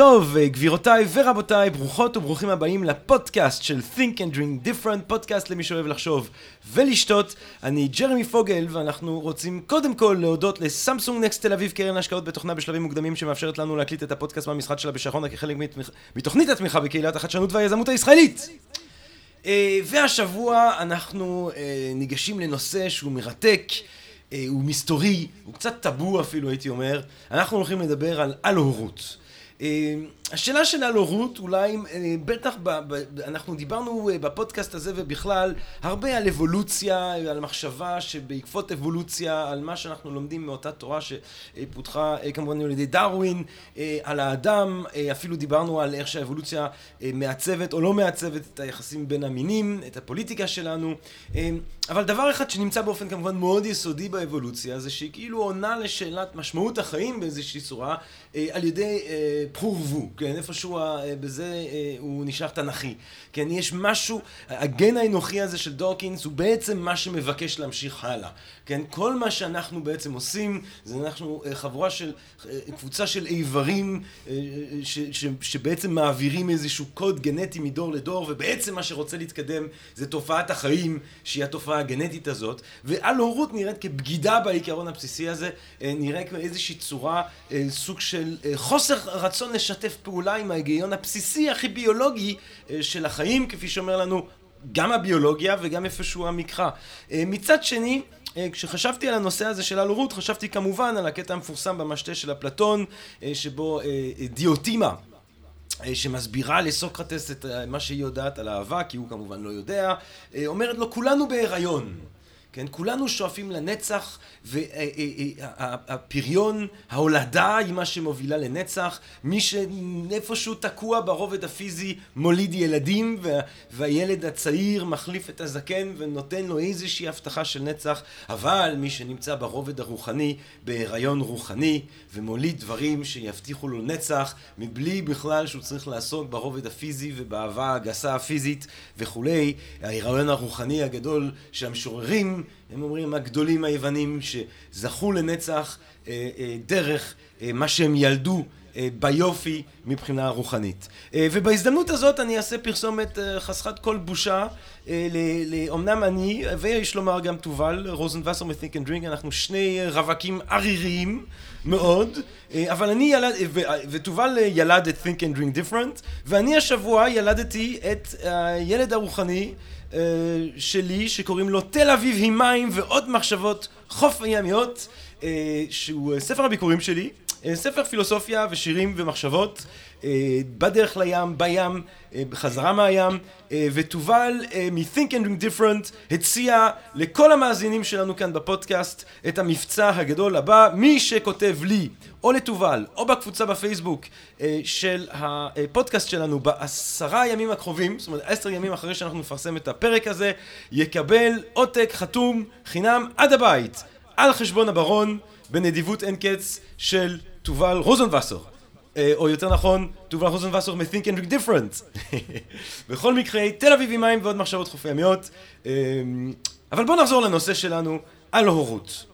טוב, גבירותיי ורבותיי, ברוכות וברוכים הבאים לפודקאסט של Think and Drink Different, פודקאסט למי שאוהב לחשוב ולשתות. אני ג'רמי פוגל, ואנחנו רוצים קודם כל להודות לסמסונג נקסט תל אביב, קרן השקעות בתוכנה בשלבים מוקדמים, שמאפשרת לנו להקליט את הפודקאסט מהמשרד שלה בשחרונה כחלק מתוכנית התמיכה בקהילת החדשנות והיזמות הישראלית. אה, והשבוע אנחנו אה, ניגשים לנושא שהוא מרתק, אה, הוא מסתורי, הוא קצת טאבו אפילו הייתי אומר. אנחנו הולכים לדבר על על-הורות. Et השאלה של על הורות, אולי, בטח, ב, ב, אנחנו דיברנו בפודקאסט הזה ובכלל הרבה על אבולוציה, על מחשבה שבעקבות אבולוציה, על מה שאנחנו לומדים מאותה תורה שפותחה כמובן על ידי דרווין, על האדם, אפילו דיברנו על איך שהאבולוציה מעצבת או לא מעצבת את היחסים בין המינים, את הפוליטיקה שלנו, אבל דבר אחד שנמצא באופן כמובן מאוד יסודי באבולוציה, זה שהיא כאילו עונה לשאלת משמעות החיים באיזושהי צורה, על ידי פרו כן, איפשהו בזה הוא נשאר תנכי. כן, יש משהו, הגן האנוכי הזה של דוקינס הוא בעצם מה שמבקש להמשיך הלאה. כן, כל מה שאנחנו בעצם עושים, זה אנחנו חבורה של, קבוצה של איברים ש, ש, שבעצם מעבירים איזשהו קוד גנטי מדור לדור, ובעצם מה שרוצה להתקדם זה תופעת החיים, שהיא התופעה הגנטית הזאת, ועל הורות נראית כבגידה בעיקרון הבסיסי הזה, נראה כאיזושהי צורה, סוג של חוסר רצון לשתף פעולה עם ההיגיון הבסיסי הכי ביולוגי של החיים, כפי שאומר לנו גם הביולוגיה וגם איפשהו המקרא. מצד שני, כשחשבתי על הנושא הזה של הלורות, חשבתי כמובן על הקטע המפורסם במשתה של אפלטון, שבו דיוטימה שמסבירה לסוקרטס את מה שהיא יודעת על אהבה, כי הוא כמובן לא יודע, אומרת לו כולנו בהיריון. כן, כולנו שואפים לנצח, והפריון, ההולדה היא מה שמובילה לנצח. מי שאיפשהו תקוע ברובד הפיזי מוליד ילדים, והילד הצעיר מחליף את הזקן ונותן לו איזושהי הבטחה של נצח. אבל מי שנמצא ברובד הרוחני, בהיריון רוחני, ומוליד דברים שיבטיחו לו נצח, מבלי בכלל שהוא צריך לעסוק ברובד הפיזי ובאהבה הגסה הפיזית וכולי. ההיריון הרוחני הגדול שהמשוררים הם אומרים הגדולים היוונים שזכו לנצח דרך מה שהם ילדו ביופי מבחינה רוחנית. ובהזדמנות הזאת אני אעשה פרסומת חסכת כל בושה לאומנם אני ויש לומר גם תובל רוזנבסר מ-Think and Drink אנחנו שני רווקים עריריים מאוד אבל אני ילד ותובל ילד את Think and Drink Different ואני השבוע ילדתי את הילד הרוחני שלי שקוראים לו תל אביב עם מים ועוד מחשבות חוף הימיות שהוא ספר הביקורים שלי ספר פילוסופיה ושירים ומחשבות בדרך לים, בים, בחזרה מהים ותובל מ-Think and Drink Different הציע לכל המאזינים שלנו כאן בפודקאסט את המבצע הגדול הבא. מי שכותב לי או לתובל או בקבוצה בפייסבוק של הפודקאסט שלנו בעשרה ימים הקרובים זאת אומרת עשר ימים אחרי שאנחנו נפרסם את הפרק הזה יקבל עותק חתום חינם עד הבית על חשבון הברון בנדיבות אין קץ של תובל רוזנבסר או יותר נכון תובל רוזנבסר מ-Think and Drink Different. בכל מקרה תל אביב עם מים ועוד מחשבות חופי ימיות אבל בואו נחזור לנושא שלנו על הורות.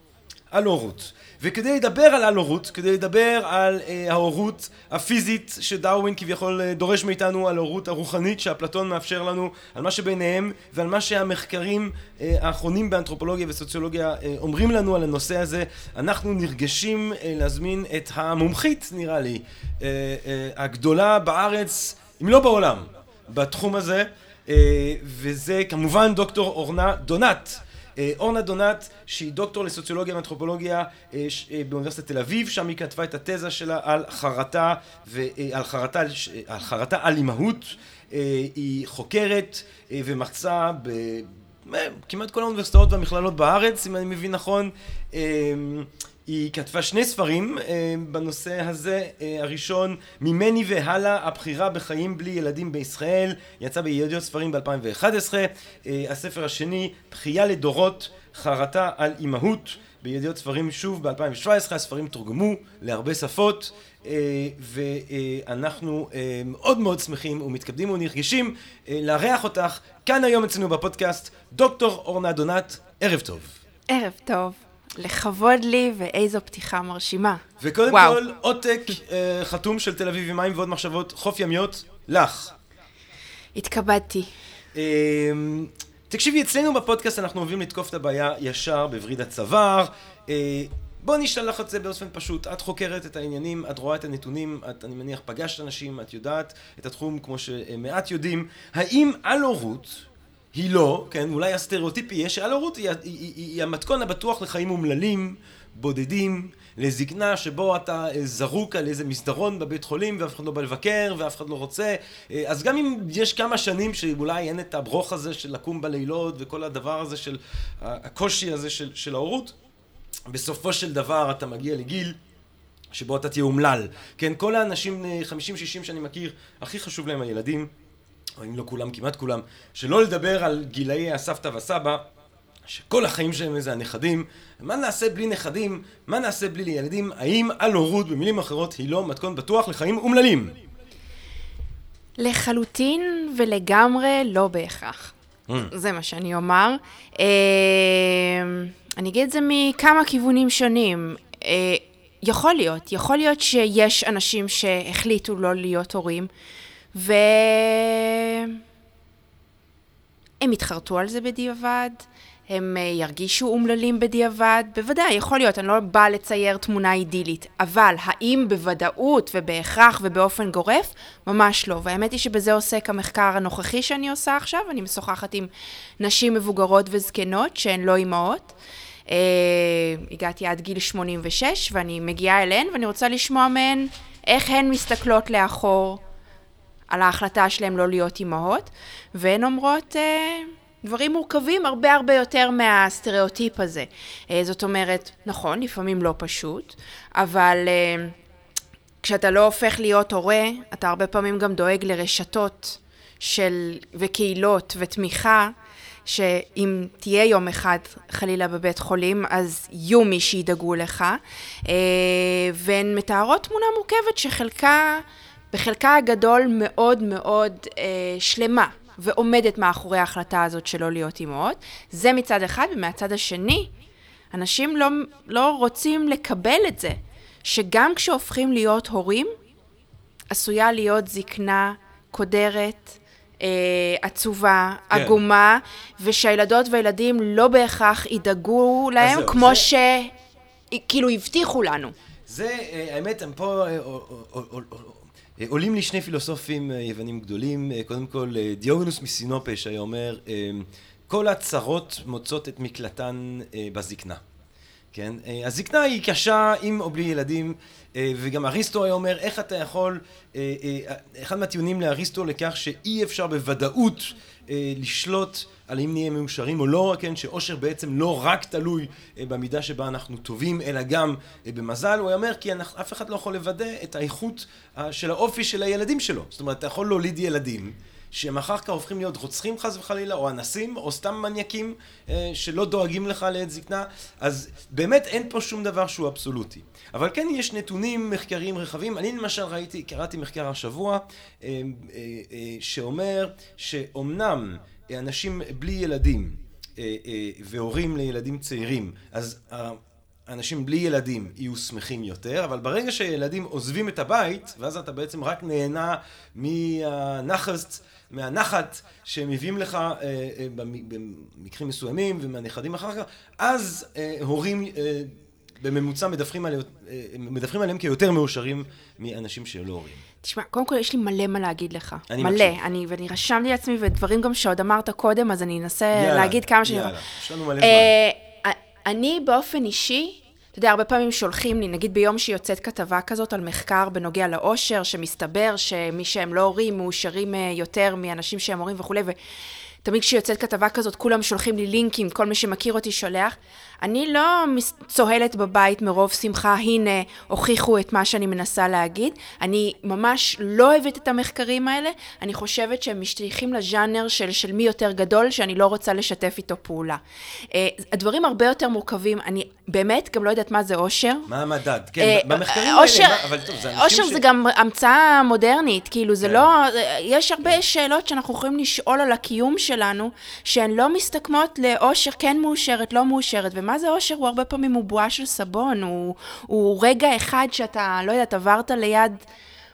על הורות וכדי לדבר על על-הורות, כדי לדבר על ההורות הפיזית שדרווין כביכול דורש מאיתנו, על ההורות הרוחנית שאפלטון מאפשר לנו, על מה שביניהם ועל מה שהמחקרים האחרונים באנתרופולוגיה וסוציולוגיה אומרים לנו על הנושא הזה, אנחנו נרגשים להזמין את המומחית נראה לי, הגדולה בארץ, אם לא בעולם, בתחום הזה, וזה כמובן דוקטור אורנה דונת אורנה דונת שהיא דוקטור לסוציולוגיה ואנתרופולוגיה באוניברסיטת תל אביב שם היא כתבה את התזה שלה על חרטה ועל חרטה על חרטה על אימהות. היא חוקרת ומרצה בכמעט כל האוניברסיטאות והמכללות בארץ אם אני מבין נכון היא כתבה שני ספרים בנושא הזה, הראשון ממני והלאה הבחירה בחיים בלי ילדים בישראל יצא בידיעות ספרים ב-2011 הספר השני בכייה לדורות חרטה על אימהות בידיעות ספרים שוב ב-2017, הספרים תורגמו להרבה שפות, ואנחנו מאוד מאוד שמחים ומתכבדים ונרגשים לארח אותך כאן היום אצלנו בפודקאסט, דוקטור אורנה דונת, ערב טוב. ערב טוב. לכבוד לי, ואיזו פתיחה מרשימה. וקודם וואו. כל, עותק אה, חתום של תל אביב עם מים ועוד מחשבות, חוף ימיות, לך. התכבדתי. אה, תקשיבי, אצלנו בפודקאסט אנחנו אוהבים לתקוף את הבעיה ישר בווריד הצוואר. אה, בואי נשאל לך את זה באופן פשוט. את חוקרת את העניינים, את רואה את הנתונים, את, אני מניח, פגשת אנשים, את יודעת את התחום כמו שמעט יודעים. האם על הורות היא לא, כן, אולי הסטריאוטיפ יהיה שעל הורות היא, היא, היא, היא המתכון הבטוח לחיים אומללים, בודדים, לזקנה שבו אתה אה, זרוק על איזה מסדרון בבית חולים ואף אחד לא בא לבקר ואף אחד לא רוצה. אה, אז גם אם יש כמה שנים שאולי אין את הברוך הזה של לקום בלילות וכל הדבר הזה של הקושי הזה של, של ההורות בסופו של דבר אתה מגיע לגיל שבו אתה תהיה אומלל. כן כל האנשים 50-60 אה, שאני מכיר הכי חשוב להם הילדים או אם לא כולם כמעט כולם שלא לדבר על גילאי הסבתא והסבא שכל החיים שלהם זה הנכדים, מה נעשה בלי נכדים, מה נעשה בלי ילדים, האם על הורות במילים אחרות היא לא מתכון בטוח לחיים אומללים? לחלוטין ולגמרי לא בהכרח. Mm. זה מה שאני אומר. אה, אני אגיד את זה מכמה כיוונים שונים. אה, יכול להיות, יכול להיות שיש אנשים שהחליטו לא להיות הורים, והם התחרטו על זה בדיעבד. הם אה, ירגישו אומללים בדיעבד? בוודאי, יכול להיות, אני לא באה לצייר תמונה אידילית, אבל האם בוודאות ובהכרח ובאופן גורף? ממש לא. והאמת היא שבזה עוסק המחקר הנוכחי שאני עושה עכשיו, אני משוחחת עם נשים מבוגרות וזקנות שהן לא אימהות. Uh, הגעתי עד גיל 86 ואני מגיעה אליהן ואני רוצה לשמוע מהן איך הן מסתכלות לאחור על ההחלטה שלהן לא להיות אימהות, והן אומרות... Uh, דברים מורכבים הרבה הרבה יותר מהסטריאוטיפ הזה. אה, זאת אומרת, נכון, לפעמים לא פשוט, אבל אה, כשאתה לא הופך להיות הורה, אתה הרבה פעמים גם דואג לרשתות של, וקהילות ותמיכה, שאם תהיה יום אחד חלילה בבית חולים, אז יהיו מי שידאגו לך, אה, והן מתארות תמונה מורכבת שחלקה, בחלקה הגדול מאוד מאוד שלמה. ועומדת מאחורי ההחלטה הזאת שלא להיות אימהות. זה מצד אחד, ומהצד השני, אנשים לא, לא רוצים לקבל את זה, שגם כשהופכים להיות הורים, עשויה להיות זקנה קודרת, אה, עצובה, כן. עגומה, ושהילדות והילדים לא בהכרח ידאגו להם זהו, כמו זה... ש... כאילו הבטיחו לנו. זה, אה, האמת, הם פה אה, עולים לי שני פילוסופים אה, יוונים גדולים, אה, קודם כל אה, דיוגנוס מסינופה שהיה אומר כל הצרות מוצאות את מקלטן בזקנה, כן? הזקנה היא קשה עם או בלי ילדים וגם אריסטו היה אומר איך אתה יכול, אחד מהטיעונים לאריסטו לכך שאי אפשר בוודאות לשלוט על אם נהיה מאושרים או לא, כן, שאושר בעצם לא רק תלוי אה, במידה שבה אנחנו טובים, אלא גם אה, במזל, הוא אומר כי אנחנו, אף אחד לא יכול לוודא את האיכות אה, של האופי של הילדים שלו. זאת אומרת, אתה יכול להוליד ילדים. שהם אחר כך הופכים להיות רוצחים חס וחלילה, או אנסים, או סתם מניאקים שלא דואגים לך לעת זקנה, אז באמת אין פה שום דבר שהוא אבסולוטי. אבל כן יש נתונים מחקריים רחבים, אני למשל ראיתי, קראתי מחקר השבוע, שאומר שאומנם אנשים בלי ילדים אה, אה, והורים לילדים צעירים, אז אנשים בלי ילדים יהיו שמחים יותר, אבל ברגע שילדים עוזבים את הבית, ואז אתה בעצם רק נהנה מהנחת, מהנחת שהם מביאים לך אה, במקרים מסוימים ומהנכדים אחר כך, אז הורים בממוצע מדווחים, עליה, מדווחים עליהם כיותר מאושרים מאנשים שלא הורים. תשמע, קודם כל יש לי מלא מה להגיד לך. אני מלא. מקשיב. אני, ואני רשמתי לעצמי, ודברים גם שעוד אמרת קודם, אז אני אנסה יאללה, להגיד כמה שאני... יאללה, יש לנו מלא זמן. אני באופן אישי, אתה יודע, הרבה פעמים שולחים לי, נגיד ביום שיוצאת כתבה כזאת על מחקר בנוגע לאושר, שמסתבר שמי שהם לא הורים מאושרים אה, יותר מאנשים שהם הורים וכולי, ותמיד כשיוצאת כתבה כזאת, כולם שולחים לי לינקים, כל מי שמכיר אותי שולח. אני לא צוהלת בבית מרוב שמחה, הנה, הוכיחו את מה שאני מנסה להגיד. אני ממש לא אוהבת את המחקרים האלה. אני חושבת שהם משתייכים לז'אנר של, של מי יותר גדול, שאני לא רוצה לשתף איתו פעולה. Uh, הדברים הרבה יותר מורכבים. אני באמת גם לא יודעת מה זה אושר. מה המדד? כן, uh, במחקרים אושר, האלה, אבל טוב, זה אנשים אושר ש... זה גם המצאה מודרנית, כאילו, זה כן. לא... יש הרבה. שאלות שאנחנו יכולים לשאול על הקיום שלנו, שהן לא מסתכמות לאושר כן מאושרת, לא מאושרת. ומה זה אושר? הוא הרבה פעמים הוא בועה של סבון, הוא, הוא רגע אחד שאתה, לא יודעת, עברת ליד...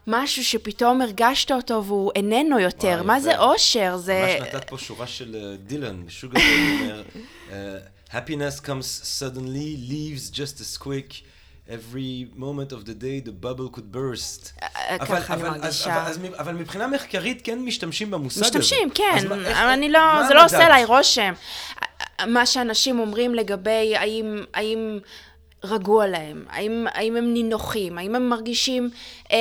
משהו שפתאום הרגשת אותו והוא איננו יותר. וואי, מה זה אושר? זה... ממש נתת פה שורה של אה, דילן, שוגר אומר, אה, happiness comes suddenly, leaves just as quick. every moment of the day the bubble could burst. אה, ככה אני מרגישה. אבל מבחינה מחקרית כן משתמשים במושג הזה. משתמשים, כן. אבל אני לא, זה לא עושה עליי רושם. מה שאנשים אומרים לגבי האם, האם רגוע להם, האם, האם הם נינוחים, האם הם מרגישים אה,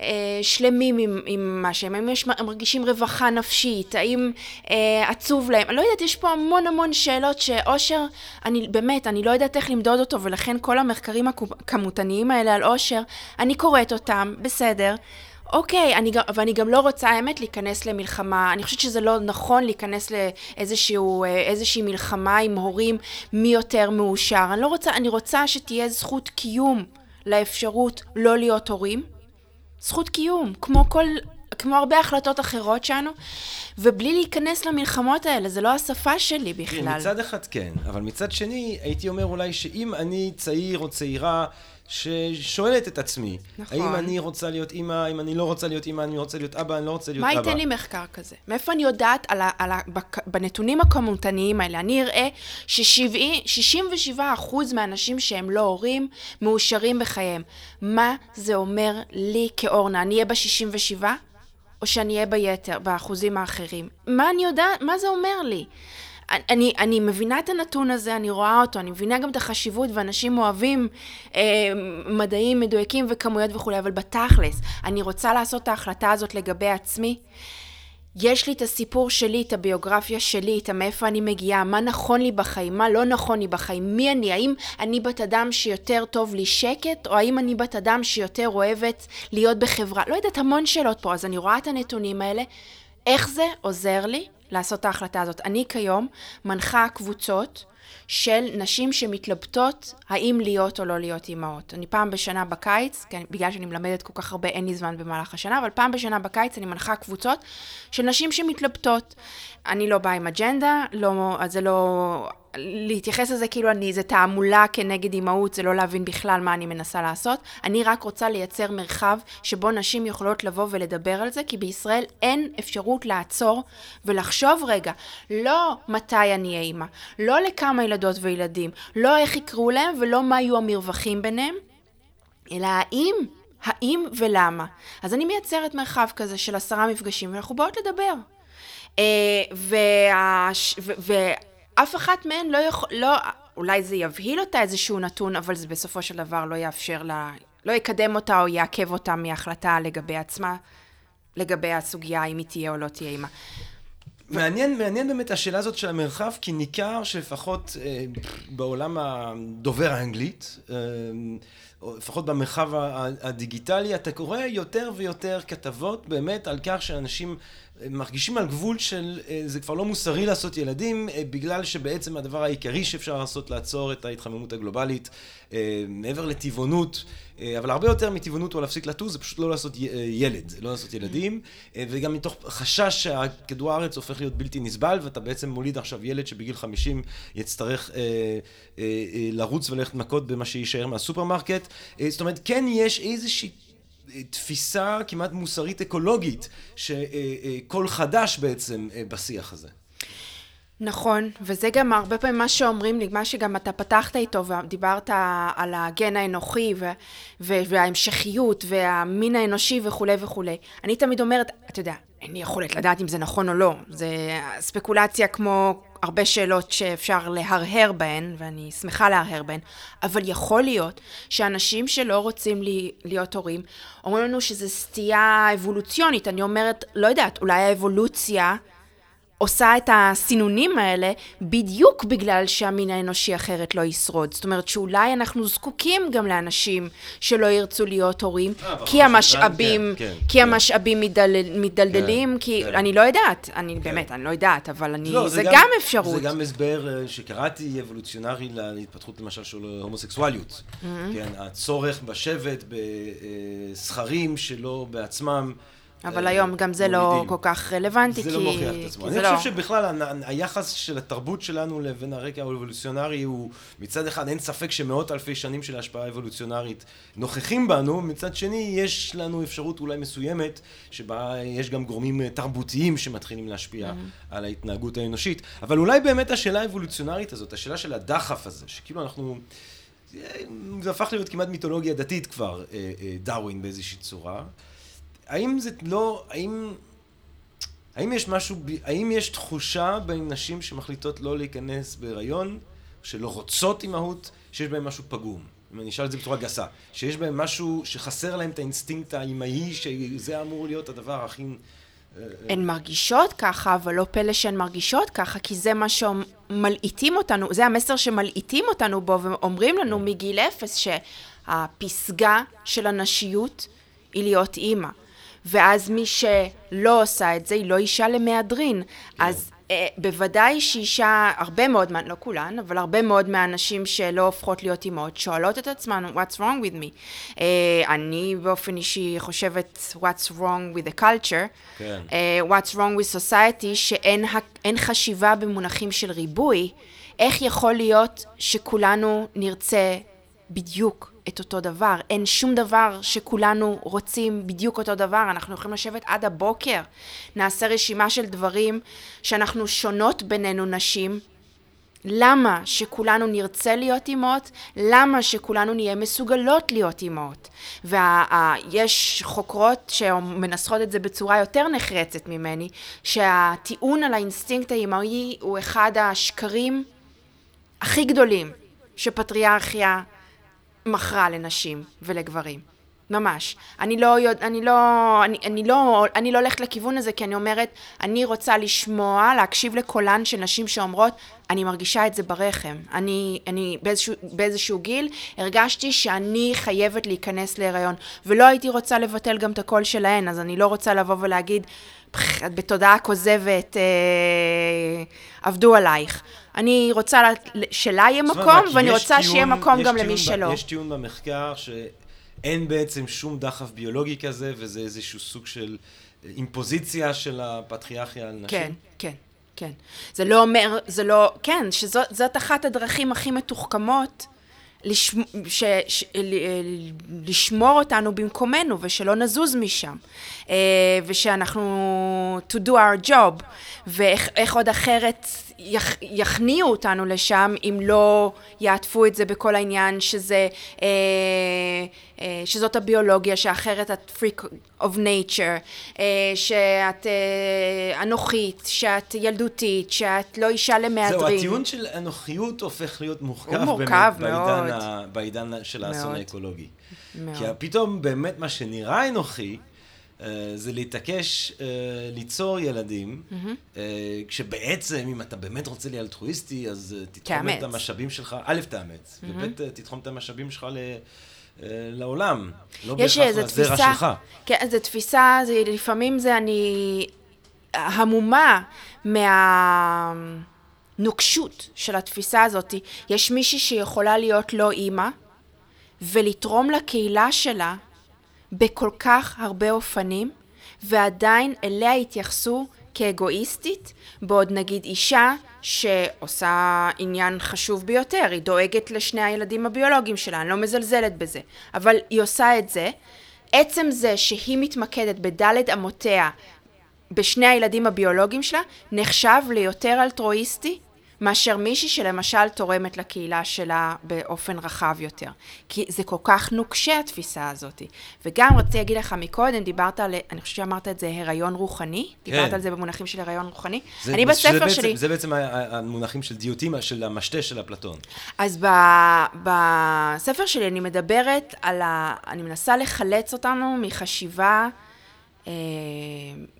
אה, שלמים עם, עם מה שהם, האם יש, הם מרגישים רווחה נפשית, האם אה, עצוב להם, אני לא יודעת, יש פה המון המון שאלות שאושר, אני באמת, אני לא יודעת איך למדוד אותו, ולכן כל המחקרים הכמותניים האלה על אושר, אני קוראת אותם, בסדר. אוקיי, אני, ואני גם לא רוצה, האמת, להיכנס למלחמה. אני חושבת שזה לא נכון להיכנס לאיזושהי אה, מלחמה עם הורים מי יותר מאושר. אני לא רוצה, אני רוצה שתהיה זכות קיום לאפשרות לא להיות הורים. זכות קיום, כמו כל, כמו הרבה החלטות אחרות שלנו, ובלי להיכנס למלחמות האלה, זה לא השפה שלי בכלל. מצד אחד כן, אבל מצד שני, הייתי אומר אולי שאם אני צעיר או צעירה, ששואלת את עצמי, נכון. האם אני רוצה להיות אימא, האם אני לא רוצה להיות אימא, אני רוצה להיות אבא, אני לא רוצה להיות מה אבא. מה ייתן לי מחקר כזה? מאיפה אני יודעת על ה, על ה, בנתונים הכמותניים האלה? אני אראה ש-67% מהאנשים שהם לא הורים, מאושרים בחייהם. מה זה אומר לי כאורנה? אני אהיה ב-67? או שאני אהיה ביתר, באחוזים האחרים? מה אני יודעת, מה זה אומר לי? אני, אני מבינה את הנתון הזה, אני רואה אותו, אני מבינה גם את החשיבות, ואנשים אוהבים אה, מדעים מדויקים וכמויות וכולי, אבל בתכלס, אני רוצה לעשות את ההחלטה הזאת לגבי עצמי. יש לי את הסיפור שלי, את הביוגרפיה שלי, את מאיפה אני מגיעה, מה נכון לי בחיים, מה לא נכון לי בחיים, מי אני, האם אני בת אדם שיותר טוב לי שקט, או האם אני בת אדם שיותר אוהבת להיות בחברה, לא יודעת, המון שאלות פה, אז אני רואה את הנתונים האלה, איך זה עוזר לי לעשות את ההחלטה הזאת. אני כיום מנחה קבוצות של נשים שמתלבטות האם להיות או לא להיות אימהות. אני פעם בשנה בקיץ, כן, בגלל שאני מלמדת כל כך הרבה, אין לי זמן במהלך השנה, אבל פעם בשנה בקיץ אני מנחה קבוצות של נשים שמתלבטות. אני לא באה עם אג'נדה, לא, זה לא... להתייחס לזה כאילו אני, זה תעמולה כנגד אימהות, זה לא להבין בכלל מה אני מנסה לעשות. אני רק רוצה לייצר מרחב שבו נשים יכולות לבוא ולדבר על זה, כי בישראל אין אפשרות לעצור ולחשוב רגע, לא מתי אני אהיה אימא, לא לכמה ילדות וילדים, לא איך יקראו להם ולא מה יהיו המרווחים ביניהם, אלא האם האם ולמה. אז אני מייצרת מרחב כזה של עשרה מפגשים, ואנחנו באות לדבר. Uh, וה... ו... ו... אף אחת מהן לא יכול, לא, אולי זה יבהיל אותה איזשהו נתון, אבל זה בסופו של דבר לא יאפשר לה, לא יקדם אותה או יעכב אותה מהחלטה לגבי עצמה, לגבי הסוגיה אם היא תהיה או לא תהיה אימה. מעניין, מעניין באמת השאלה הזאת של המרחב, כי ניכר שלפחות אה, בעולם הדובר האנגלית, אה, או לפחות במרחב הדיגיטלי, אתה קורא יותר ויותר כתבות באמת על כך שאנשים מרגישים על גבול של אה, זה כבר לא מוסרי לעשות ילדים אה, בגלל שבעצם הדבר העיקרי שאפשר לעשות לעצור את ההתחממות הגלובלית אה, מעבר לטבעונות אבל הרבה יותר מטבעונות או להפסיק לטוס זה פשוט לא לעשות ילד, לא לעשות ילדים. וגם מתוך חשש שכדור הארץ הופך להיות בלתי נסבל ואתה בעצם מוליד עכשיו ילד שבגיל 50 יצטרך לרוץ וללכת מכות במה שיישאר מהסופרמרקט. זאת אומרת כן יש איזושהי תפיסה כמעט מוסרית אקולוגית, שקול חדש בעצם אה, בשיח הזה. נכון, וזה גם הרבה פעמים מה שאומרים לי, מה שגם אתה פתחת איתו ודיברת על הגן האנוכי ו- ו- וההמשכיות והמין האנושי וכולי וכולי. אני תמיד אומרת, אתה יודע, אין לי יכולת לדעת אם זה נכון או לא, זה ספקולציה כמו הרבה שאלות שאפשר להרהר בהן, ואני שמחה להרהר בהן, אבל יכול להיות שאנשים שלא רוצים לי, להיות הורים, אומרים לנו שזו סטייה אבולוציונית. אני אומרת, לא יודעת, אולי האבולוציה עושה את הסינונים האלה בדיוק בגלל שהמין האנושי אחרת לא ישרוד. זאת אומרת שאולי אנחנו זקוקים גם לאנשים שלא ירצו להיות הורים, אה, כי המשאבים, כן, כן, כי כן. המשאבים מדל- מדלדלים, כן, כי כן. אני לא יודעת, אני באמת, אני לא יודעת, אבל אני, לא, זה גם אפשרות. זה גם הסבר אה, שקראתי אבולוציונרי להתפתחות למשל של הומוסקסואליות. Mm-hmm. כן, הצורך בשבט בסכרים שלא בעצמם. אבל אה, היום גם זה לא. כל כך רלוונטי, זה כי... לא מוכיח את עצמו. אני זה לא- חושב שבכלל היחס של התרבות שלנו לבין הרקע האבולוציונרי הוא מצד אחד אין ספק שמאות אלפי שנים של השפעה אבולוציונרית נוכחים בנו, מצד שני יש לנו אפשרות אולי מסוימת שבה יש גם גורמים אה, תרבותיים שמתחילים להשפיע על ההתנהגות האנושית. אבל אולי באמת השאלה האבולוציונרית הזאת, השאלה של הדחף הזה, שכאילו אנחנו... זה הפך להיות כמעט מיתולוגיה דתית כבר, אה, אה, דרווין באיזושהי צורה. האם זה לא, האם, האם יש משהו, האם יש תחושה בין נשים שמחליטות לא להיכנס בהיריון, שלא רוצות אימהות, שיש בהן משהו פגום? אם אני אשאל את זה בצורה גסה, שיש בהן משהו שחסר להם את האינסטינקט האימהי, שזה אמור להיות הדבר הכי... הן מרגישות ככה, אבל לא פלא שהן מרגישות ככה, כי זה מה שמלעיטים אותנו, זה המסר שמלעיטים אותנו בו, ואומרים לנו מגיל אפס שהפסגה של הנשיות היא להיות אימא. ואז מי שלא עושה את זה, היא לא אישה למהדרין. אז אה, בוודאי שאישה, הרבה מאוד, לא כולן, אבל הרבה מאוד מהנשים שלא הופכות להיות אימהות, שואלות את עצמן, what's wrong with me? אה, אני באופן אישי חושבת, what's wrong with the culture? כן. אה, what's wrong with society, שאין חשיבה במונחים של ריבוי, איך יכול להיות שכולנו נרצה בדיוק את אותו דבר? אין שום דבר שכולנו רוצים בדיוק אותו דבר. אנחנו יכולים לשבת עד הבוקר, נעשה רשימה של דברים שאנחנו שונות בינינו נשים, למה שכולנו נרצה להיות אימהות? למה שכולנו נהיה מסוגלות להיות אימהות? ויש חוקרות שמנסחות את זה בצורה יותר נחרצת ממני, שהטיעון על האינסטינקט האימהי הוא אחד השקרים הכי גדולים שפטריארכיה מכרה לנשים ולגברים. ממש. אני לא, אני לא, אני, אני לא, אני לא הולכת לכיוון הזה כי אני אומרת, אני רוצה לשמוע, להקשיב לקולן של נשים שאומרות, אני מרגישה את זה ברחם. אני, אני באיזשהו, באיזשהו גיל הרגשתי שאני חייבת להיכנס להיריון, ולא הייתי רוצה לבטל גם את הקול שלהן, אז אני לא רוצה לבוא ולהגיד, "פח, את בתודעה כוזבת, אה, עבדו עלייך. אני רוצה לה- שלה יהיה מקום, ואני רוצה שיהיה מקום גם למי שלא. יש טיעון במחקר שאין בעצם שום דחף ביולוגי כזה, וזה איזשהו סוג של אימפוזיציה של הפטריארכיה על נשים. כן, כן, כן. זה לא אומר, זה לא, כן, שזאת אחת הדרכים הכי מתוחכמות לשמ, ש, ש, ל, לשמור אותנו במקומנו ושלא נזוז משם. אה, ושאנחנו to do our job. ואיך איך עוד אחרת יכ, יכניעו אותנו לשם אם לא יעטפו את זה בכל העניין שזה, אה, אה, שזאת הביולוגיה, שאחרת את freak of nature, אה, שאת אה, אנוכית, שאת ילדותית, שאת לא אישה למהדרין. זהו, הטיעון של אנוכיות הופך להיות מורכב, מורכב באמת מאוד. בעידן, ה, בעידן של האסון. האקולוגי. מאוד. כי פתאום באמת מה שנראה אנוכי, אה, זה להתעקש אה, ליצור ילדים, אה, כשבעצם אם אתה באמת רוצה להיות אלטרואיסטי, אז תתחום. את המשאבים שלך, א', תאמץ, וב', אה, תתחום את המשאבים שלך ל... לעולם, לא בהכרח לזרע שלך. כן, זו תפיסה, זה, לפעמים זה אני המומה מהנוקשות של התפיסה הזאת. יש מישהי שיכולה להיות לא אימא ולתרום לקהילה שלה בכל כך הרבה אופנים, ועדיין אליה התייחסו כאגואיסטית, בעוד נגיד אישה שעושה עניין חשוב ביותר, היא דואגת לשני הילדים הביולוגיים שלה, אני לא מזלזלת בזה, אבל היא עושה את זה. עצם זה שהיא מתמקדת בדלת אמותיה בשני הילדים הביולוגיים שלה, נחשב ליותר אלטרואיסטי מאשר מישהי שלמשל תורמת לקהילה שלה באופן רחב יותר. כי זה כל כך נוקשה התפיסה הזאת. וגם רציתי להגיד לך מקודם, דיברת על, אני חושבת שאמרת את זה, הריון רוחני? כן. דיברת על זה במונחים של הריון רוחני? זה- אני בספר בעצם- שלי... זה בעצם המונחים של דיוטים, של המשתה של אפלטון. אז ב- בספר שלי אני מדברת על ה... אני מנסה לחלץ אותנו מחשיבה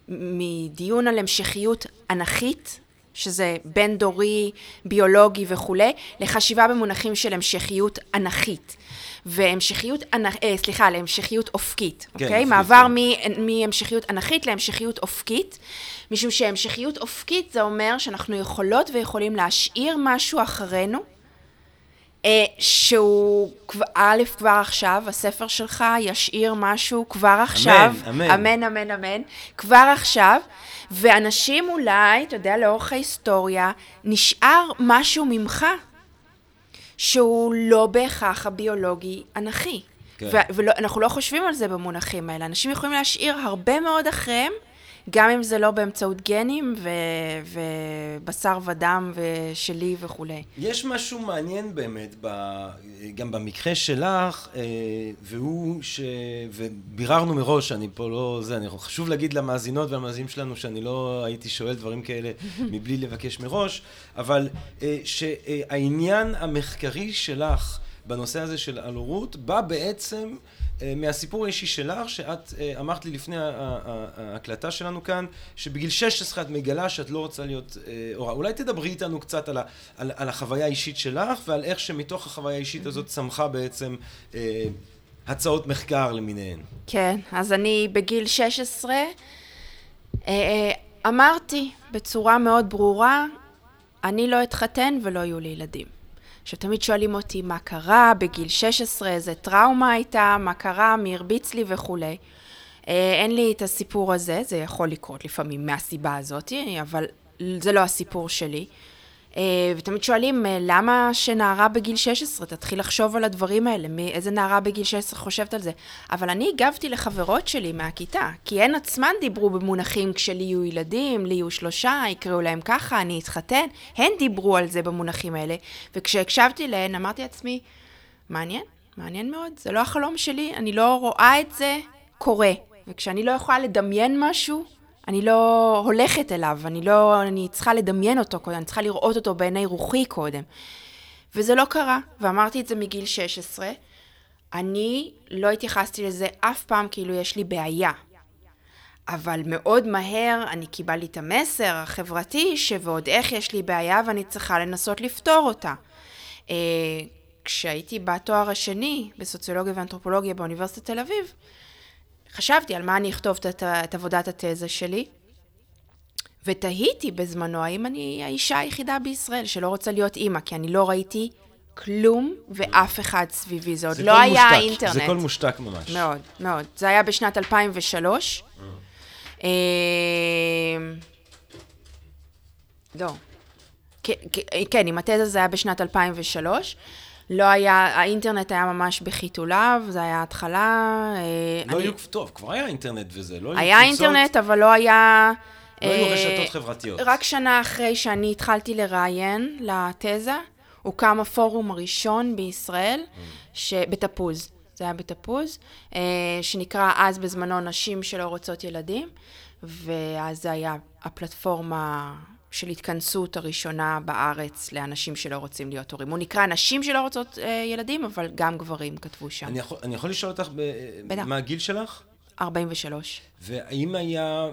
מדיון על המשכיות אנכית, שזה בין דורי, ביולוגי וכולי, לחשיבה במונחים של המשכיות אנכית. והמשכיות, אה, סליחה, להמשכיות אופקית, כן, אוקיי? מעבר כן. מהמשכיות אנכית להמשכיות אופקית, משום שהמשכיות אופקית זה אומר שאנחנו יכולות ויכולים להשאיר משהו אחרינו, שהוא, א', כבר עכשיו, הספר שלך ישאיר משהו כבר עכשיו. אמן, אמן. אמן, אמן, אמן. כבר עכשיו. ואנשים אולי, אתה יודע, לאורך ההיסטוריה, נשאר משהו ממך שהוא לא בהכרח הביולוגי אנכי. כן. ואנחנו לא חושבים על זה במונחים האלה. אנשים יכולים להשאיר הרבה מאוד אחריהם, גם אם זה לא באמצעות גנים ו- ובשר ודם ושלי וכולי. יש משהו מעניין באמת, ב- גם במקרה שלך, אה, והוא ש... וביררנו מראש, אני פה לא... זה, אני חשוב להגיד למאזינות והמאזינים שלנו שאני לא הייתי שואל דברים כאלה מבלי לבקש מראש, אבל אה, שהעניין המחקרי שלך בנושא הזה של הלורות בא בעצם מהסיפור האישי שלך, שאת אה, אמרת לי לפני ההקלטה שלנו כאן, שבגיל 16 את מגלה שאת לא רוצה להיות אה, הורה. אולי תדברי איתנו קצת על, ה, על, על החוויה האישית שלך, ועל איך שמתוך החוויה האישית הזאת צמחה בעצם אה, הצעות מחקר למיניהן. כן, אז אני בגיל 16 אה, אמרתי בצורה מאוד ברורה, אני לא אתחתן ולא יהיו לי ילדים. עכשיו, תמיד שואלים אותי מה קרה בגיל 16, איזה טראומה הייתה, מה קרה, מי הרביץ לי וכולי. אה, אין לי את הסיפור הזה, זה יכול לקרות לפעמים מהסיבה הזאת, אבל זה לא הסיפור שלי. אה, ותמיד שואלים, אה, למה שנערה בגיל 16 תתחיל לחשוב על הדברים האלה? איזה נערה בגיל 16 חושבת על זה? אבל אני הגבתי לחברות שלי מהכיתה, כי הן עצמן דיברו במונחים כשלי יהיו ילדים, לי יהיו שלושה, יקראו להם ככה, אני אתחתן. הן דיברו על זה במונחים האלה, וכשהקשבתי להן אמרתי לעצמי, מעניין, מעניין מאוד, זה לא החלום שלי, אני לא רואה את זה קורה. וכשאני לא יכולה לדמיין משהו, אני לא הולכת אליו, אני לא, אני צריכה לדמיין אותו קודם, אני צריכה לראות אותו בעיני רוחי קודם. וזה לא קרה, ואמרתי את זה מגיל 16. אני לא התייחסתי לזה אף פעם כאילו יש לי בעיה. אבל מאוד מהר אני קיבלתי את המסר החברתי שוועוד איך יש לי בעיה ואני צריכה לנסות לפתור אותה. Uh, כשהייתי בתואר השני בסוציולוגיה ואנתרופולוגיה באוניברסיטת תל אביב, חשבתי על מה אני אכתוב את, את עבודת התזה שלי, ותהיתי בזמנו האם אני האישה היחידה בישראל שלא רוצה להיות אימא, כי אני לא ראיתי כלום ואף אחד סביבי. זה עוד לא היה מושתק, אינטרנט. זה כל מושתק ממש. מאוד, מאוד. זה היה בשנת 2003. אה. לא. כן, עם התזה זה היה בשנת 2003. לא היה, האינטרנט היה ממש בחיתוליו, זה היה התחלה. אה, לא אני... היו, טוב, כבר היה אינטרנט וזה, לא היו היה קבוצות. אינטרנט, אבל לא היה... לא היו אה, רשתות חברתיות. רק שנה אחרי שאני התחלתי לראיין לתזה, הוקם הפורום הראשון בישראל, mm. ש... בתפוז, זה היה בתפוז, אה, שנקרא אז בזמנו נשים שלא רוצות ילדים, ואז זה היה הפלטפורמה של התכנסות הראשונה בארץ לאנשים שלא רוצים להיות הורים. הוא נקרא נשים שלא רוצות אה, ילדים, אבל גם גברים כתבו שם. אני יכול, אני יכול לשאול אותך, ב, מה הגיל שלך? 43. והאם היה,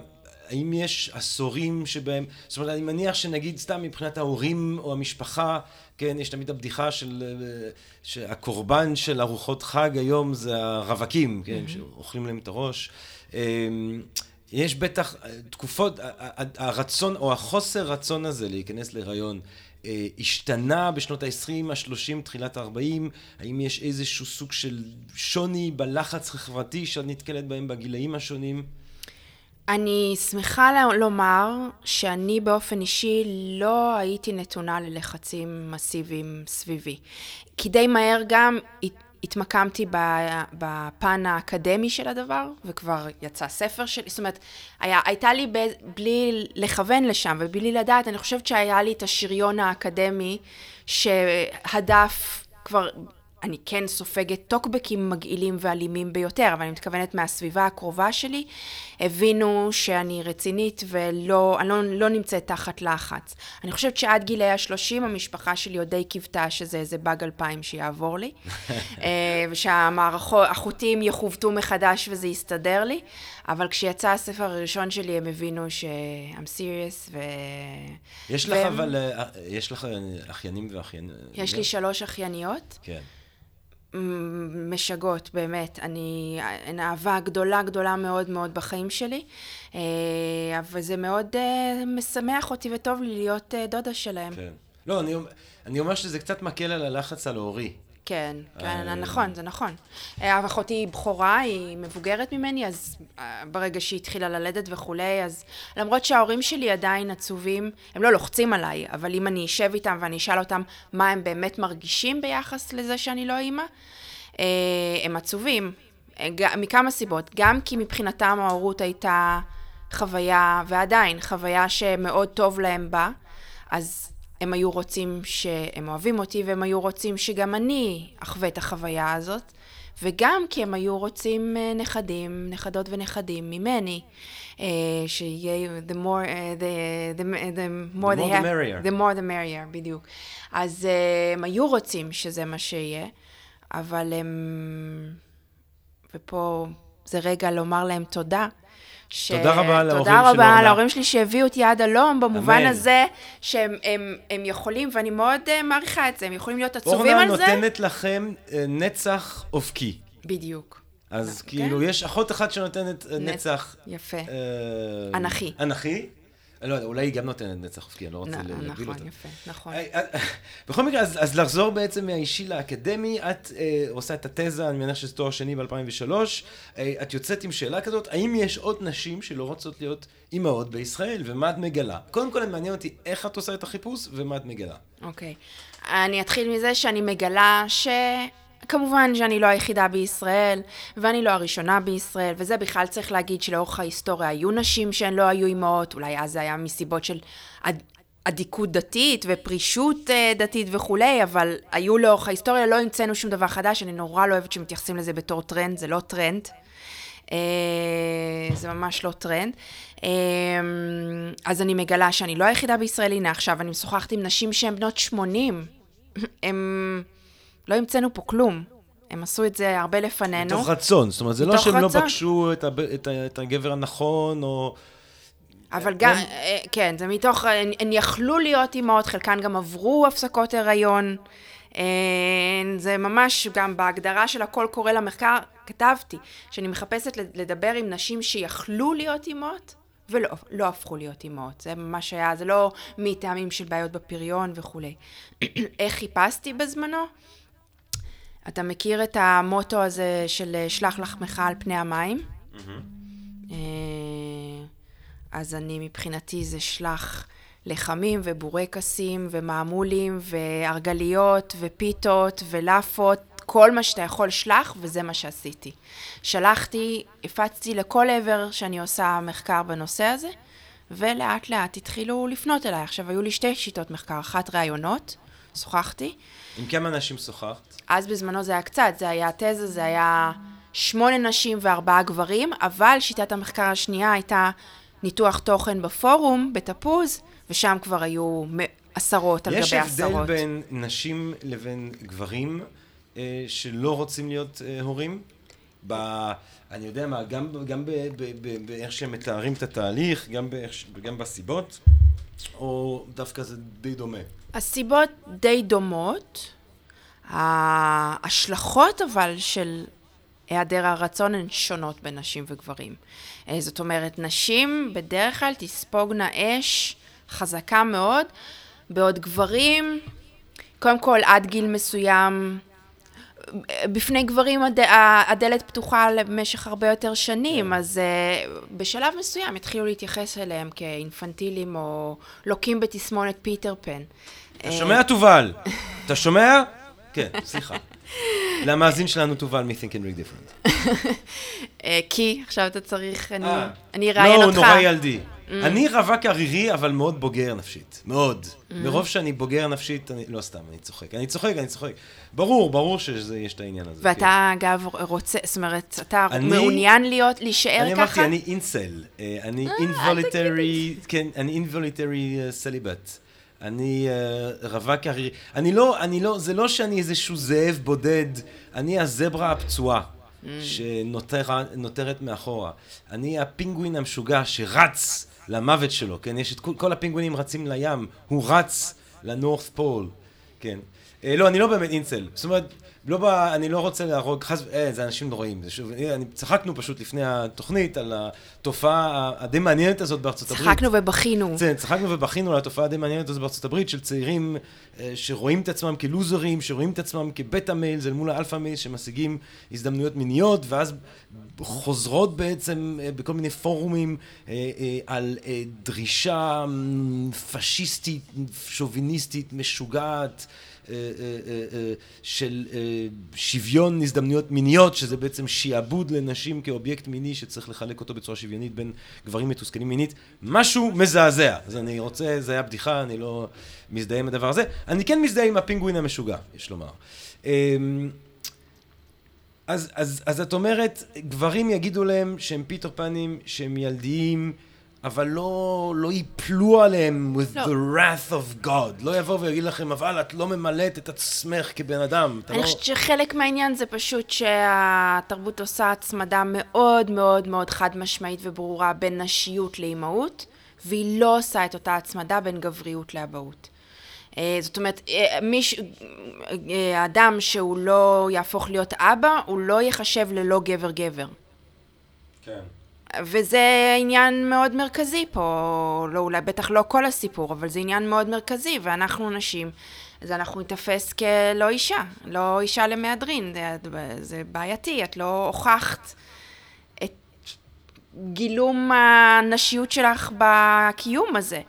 האם יש עשורים שבהם, זאת אומרת, אני מניח שנגיד סתם מבחינת ההורים או המשפחה, כן, יש תמיד הבדיחה של, אה, שהקורבן של ארוחות חג היום זה הרווקים, כן, mm-hmm. שאוכלים להם את הראש. יש בטח אה, תקופות, הרצון או החוסר רצון הזה להיכנס להיריון אה, השתנה בשנות ה-20, ה-30, תחילת ה-40? האם יש איזשהו סוג של שוני בלחץ החברתי שאת נתקלת בהם בגילאים השונים? אני שמחה לומר שאני באופן אישי לא הייתי נתונה ללחצים מסיביים סביבי. כי די מהר גם התמקמתי בפן האקדמי של הדבר, וכבר יצא ספר שלי, זאת אומרת, היה, הייתה לי ב, בלי לכוון לשם ובלי לדעת, אני חושבת שהיה לי את השריון האקדמי שהדף כבר אני כן סופגת טוקבקים מגעילים ואלימים ביותר, אבל אני מתכוונת מהסביבה הקרובה שלי, הבינו שאני רצינית ולא אני לא, לא נמצאת תחת לחץ. אני חושבת שעד גילי השלושים המשפחה שלי עוד די קיוותה שזה איזה באג אלפיים שיעבור לי, אה, ושהמערכות, החוטים יכוותו מחדש וזה יסתדר לי, אבל כשיצא הספר הראשון שלי, הם הבינו ש-I'm serious, ו... יש לך והם- אבל, אה, יש לך אחיינים ואחיין... יש לי שלוש אחייניות. כן. מ- משגעות, באמת. אני, הן אהבה גדולה גדולה מאוד מאוד בחיים שלי, אה, אבל זה מאוד אה, משמח אותי וטוב לי להיות אה, דודה שלהם. כן. לא, אני, אני אומר שזה קצת מקל על הלחץ הלהורי. כן, כן, אה, נכון, זה נכון. אה, אחותי היא בכורה, היא מבוגרת ממני, אז אה, ברגע שהיא התחילה ללדת וכולי, אז למרות שההורים שלי עדיין עצובים, הם לא לוחצים עליי, אבל אם אני אשב איתם ואני אשאל אותם מה הם באמת מרגישים ביחס לזה שאני לא אימא, אה, הם עצובים, אה, מכמה סיבות. גם כי מבחינתם ההורות הייתה חוויה, ועדיין, חוויה שמאוד טוב להם בה, אז הם היו רוצים שהם אוהבים אותי, והם היו רוצים שגם אני אחווה את החוויה הזאת, וגם כי הם היו רוצים אה, נכדים, נכדות ונכדים ממני. אה, שיהיה, the more, אה, the, the, the more The more the have, merrier. the more the merrier, בדיוק. אז הם היו רוצים שזה מה שיהיה, אבל הם... ופה זה רגע לומר להם תודה. ש... תודה רבה להורים של תודה רבה אורנה. להורים שלי שהביאו אותי עד הלום, במובן אמן. הזה שהם הם, הם יכולים, ואני מאוד uh, מעריכה את זה, הם יכולים להיות עצובים אורנה על זה. נותנת לכם אה, נצח אופקי. בדיוק. אז כן. כאילו, יש אחות אחת שנותנת אה, נ- נצח... יפה. אה, אנכי. אנכי? אני לא יודע, אולי היא גם נותנת נצח אופקי, אני לא רוצה להגביל נכון, אותה. יפה, נכון. אה, אה, בכל מקרה, אז, אז לחזור בעצם מהאישי לאקדמי, את אה, עושה את התזה, אני מניח שזה תואר שני ב-2003, אה, את יוצאת עם שאלה כזאת, האם יש עוד נשים שלא רוצות להיות אימהות בישראל, ומה את מגלה? קודם כל, מעניין אותי איך את עושה את החיפוש, ומה את מגלה. אוקיי. אני אתחיל מזה שאני מגלה ש... כמובן שאני לא היחידה בישראל, ואני לא הראשונה בישראל, וזה בכלל צריך להגיד שלאורך ההיסטוריה היו נשים שהן לא היו אימהות, אולי אז זה היה מסיבות של אד... אדיקות דתית ופרישות אה, דתית וכולי, אבל היו לאורך ההיסטוריה, לא המצאנו שום דבר חדש, אני נורא לא אוהבת שמתייחסים לזה בתור טרנד, זה לא טרנד. אה, זה ממש לא טרנד. אה, אז אני מגלה שאני לא היחידה בישראל, הנה עכשיו אני משוחחת עם נשים שהן בנות 80. הם... לא המצאנו פה כלום. הם עשו את זה הרבה לפנינו. מתוך רצון, זאת אומרת, זה לא שהם לא רצון. פגשו את, הב... את, ה... את הגבר הנכון, או... אבל גם, אה, כן, זה מתוך, הן, הן יכלו להיות אימהות, חלקן גם עברו הפסקות הריון. אה, זה ממש, גם בהגדרה של הקול קורא למחקר, כתבתי, שאני מחפשת לדבר עם נשים שיכלו להיות אימהות, ולא לא הפכו להיות אימהות. זה ממש היה, זה לא מטעמים של בעיות בפריון וכולי. איך חיפשתי בזמנו? אתה מכיר את המוטו הזה של אה, שלח לחמך על פני המים? אה, אז אני מבחינתי זה שלח לחמים ובורקסים ומעמולים והרגליות ופיתות ולאפות, כל מה שאתה יכול שלח, וזה מה שעשיתי. שלחתי, הפצתי לכל עבר שאני עושה מחקר בנושא הזה, ולאט לאט התחילו לפנות אליי. עכשיו, היו לי שתי שיטות מחקר, אחת ראיונות, שוחחתי, עם כמה נשים שוחחת? אז בזמנו זה היה קצת, זה היה תזה, זה היה שמונה נשים וארבעה גברים, אבל שיטת המחקר השנייה הייתה ניתוח תוכן בפורום, בתפוז, ושם כבר היו עשרות על יש גבי הבדל עשרות. בין נשים לבין גברים אה, שלא רוצים להיות אה, הורים? ב... אני יודע מה, גם, גם באיך שהם מתארים את התהליך, גם, באיך, גם בסיבות, או דווקא זה די דומה? הסיבות די דומות, ההשלכות אבל של היעדר הרצון הן שונות בין נשים וגברים. אה, זאת אומרת, נשים בדרך כלל תספוגנה אש חזקה מאוד, בעוד גברים, קודם כל עד גיל מסוים, בפני גברים הד... הדלת פתוחה למשך הרבה יותר שנים, כן. אז uh, בשלב מסוים התחילו להתייחס אליהם כאינפנטילים או לוקים בתסמונת פיטר פן. אתה שומע, תובל? אתה שומע? כן, סליחה. למאזין שלנו תובל מ-Think and Read Different. אה, כי עכשיו אתה צריך, אני, אה. אראיין לא, אותך. הוא נורא ילדי. אני רווק ערירי, אבל מאוד בוגר נפשית. מאוד. מרוב שאני בוגר נפשית, אני... לא סתם, אני צוחק. אני צוחק, אני צוחק. ברור, ברור שיש את העניין הזה. כן. ואתה אגב רוצה, זאת אומרת, אתה אני- מעוניין להיות, להישאר אני ככה? אמרתי, אני אינסל. אה, אני אינבוליטרי, כן, אני אינבוליטרי סליבט. אני אה, רווק ערירי. אני לא, אני לא, זה לא שאני איזשהו זאב בודד, אני הזברה הפצועה. שנותרת מאחורה. אני הפינגווין המשוגע שרץ למוות שלו, כן? יש את כל, כל הפינגווינים רצים לים, הוא רץ ל North Pole, כן. אה, לא, אני לא באמת אינסל. זאת אומרת, לא בא, אני לא רוצה להרוג, חס, אה, זה אנשים נוראים. זה שוב, אני, צחקנו פשוט לפני התוכנית על התופעה הדי מעניינת הזאת בארצות הברית. צחקנו ובכינו. כן, צחקנו ובכינו על התופעה הדי מעניינת הזאת בארצות הברית, של צעירים אה, שרואים את עצמם כלוזרים, שרואים את עצמם כ beta males אל מול ה alpha males, שמשיגים הזדמנויות מיניות, ואז חוזרות בעצם אה, בכל מיני פורומים אה, על דרישה פשיסטית, שוביניסטית, משוגעת. אה, אה, אה, של שוויון הזדמנויות מיניות, שזה בעצם שיעבוד לנשים כאובייקט מיני שצריך לחלק אותו בצורה שוויונית בין גברים מתוסכלים מינית, משהו מזעזע. אז אני רוצה, זה היה בדיחה, אני לא מזדהה עם הדבר הזה. אני כן מזדהה עם הפינגווין המשוגע, יש לומר. אמ, אז, אז, אז את אומרת, גברים יגידו להם שהם פיטר פנים, שהם ילדיים, אבל לא, לא ייפלו עליהם with לא. the wrath of God. לא יבוא ויגיד לכם, אבל את לא ממלאת את עצמך כבן אדם. אני לא... חושבת שחלק מהעניין זה פשוט שהתרבות עושה הצמדה מאוד מאוד מאוד חד משמעית וברורה בין נשיות לאימהות, והיא לא עושה את אותה הצמדה בין גבריות לאבהות. אה, זאת אומרת, אה, מיש... אה, אדם שהוא לא יהפוך להיות אבא, הוא לא ייחשב ללא גבר-גבר. כן. וזה עניין מאוד מרכזי פה, לא, אולי בטח לא כל הסיפור, אבל זה עניין מאוד מרכזי, ואנחנו נשים, אז אנחנו ניתפס כלא אישה, לא אישה למהדרין, זה, זה בעייתי, את לא הוכחת את גילום הנשיות שלך בקיום הזה.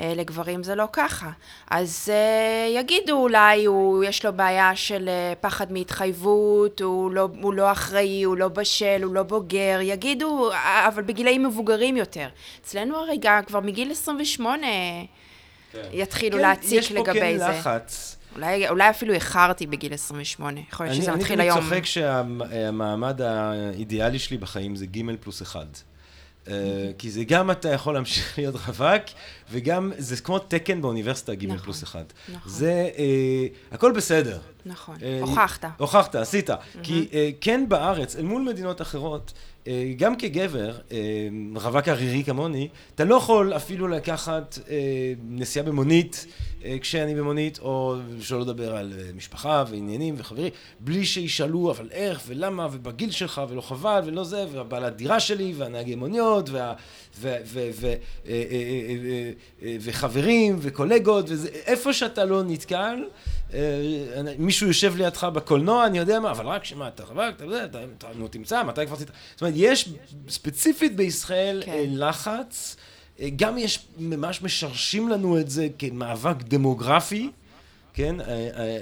אה, לגברים זה לא ככה. אז uh, יגידו אולי, הוא, יש לו בעיה של uh, פחד מהתחייבות, הוא לא, הוא לא אחראי, הוא לא בשל, הוא לא בוגר, יגידו, אבל בגילאים מבוגרים יותר. אצלנו הרגע כבר מגיל 28 כן. יתחילו כן, להציק לגבי זה. יש פה כן לחץ. אולי, אולי אפילו איחרתי בגיל 28, יכול להיות שזה מתחיל היום. אני צוחק שהמעמד האידיאלי שלי בחיים זה ג' פלוס אחד. כי זה גם אתה יכול להמשיך להיות רווק, וגם זה כמו תקן באוניברסיטה ג' נכון, פלוס אחד. נכון. זה, אה, הכל בסדר. נכון, אה, הוכחת. הוכחת, עשית. כי אה, כן בארץ, אל מול מדינות אחרות, אה, גם כגבר, רווק ערירי כמוני, אתה לא יכול אפילו לקחת נסיעה במונית כשאני במונית, או שלא לדבר על משפחה ועניינים וחברים, בלי שישאלו אבל איך? ולמה? ובגיל שלך? ולא חבל? ולא זה, ובעל הדירה שלי? והנהגי מוניות? וה, וחברים וקולגות, ואיפה שאתה לא נתקל, מישהו יושב לידך בקולנוע, אני יודע מה, אבל רק שמה, אתה רווק, אתה יודע, אתה תמצא, מתי כבר תמצא, זאת אומרת, יש ספציפית בישראל כן. לחץ, גם יש, ממש משרשים לנו את זה כמאבק דמוגרפי. כן? אה, אה,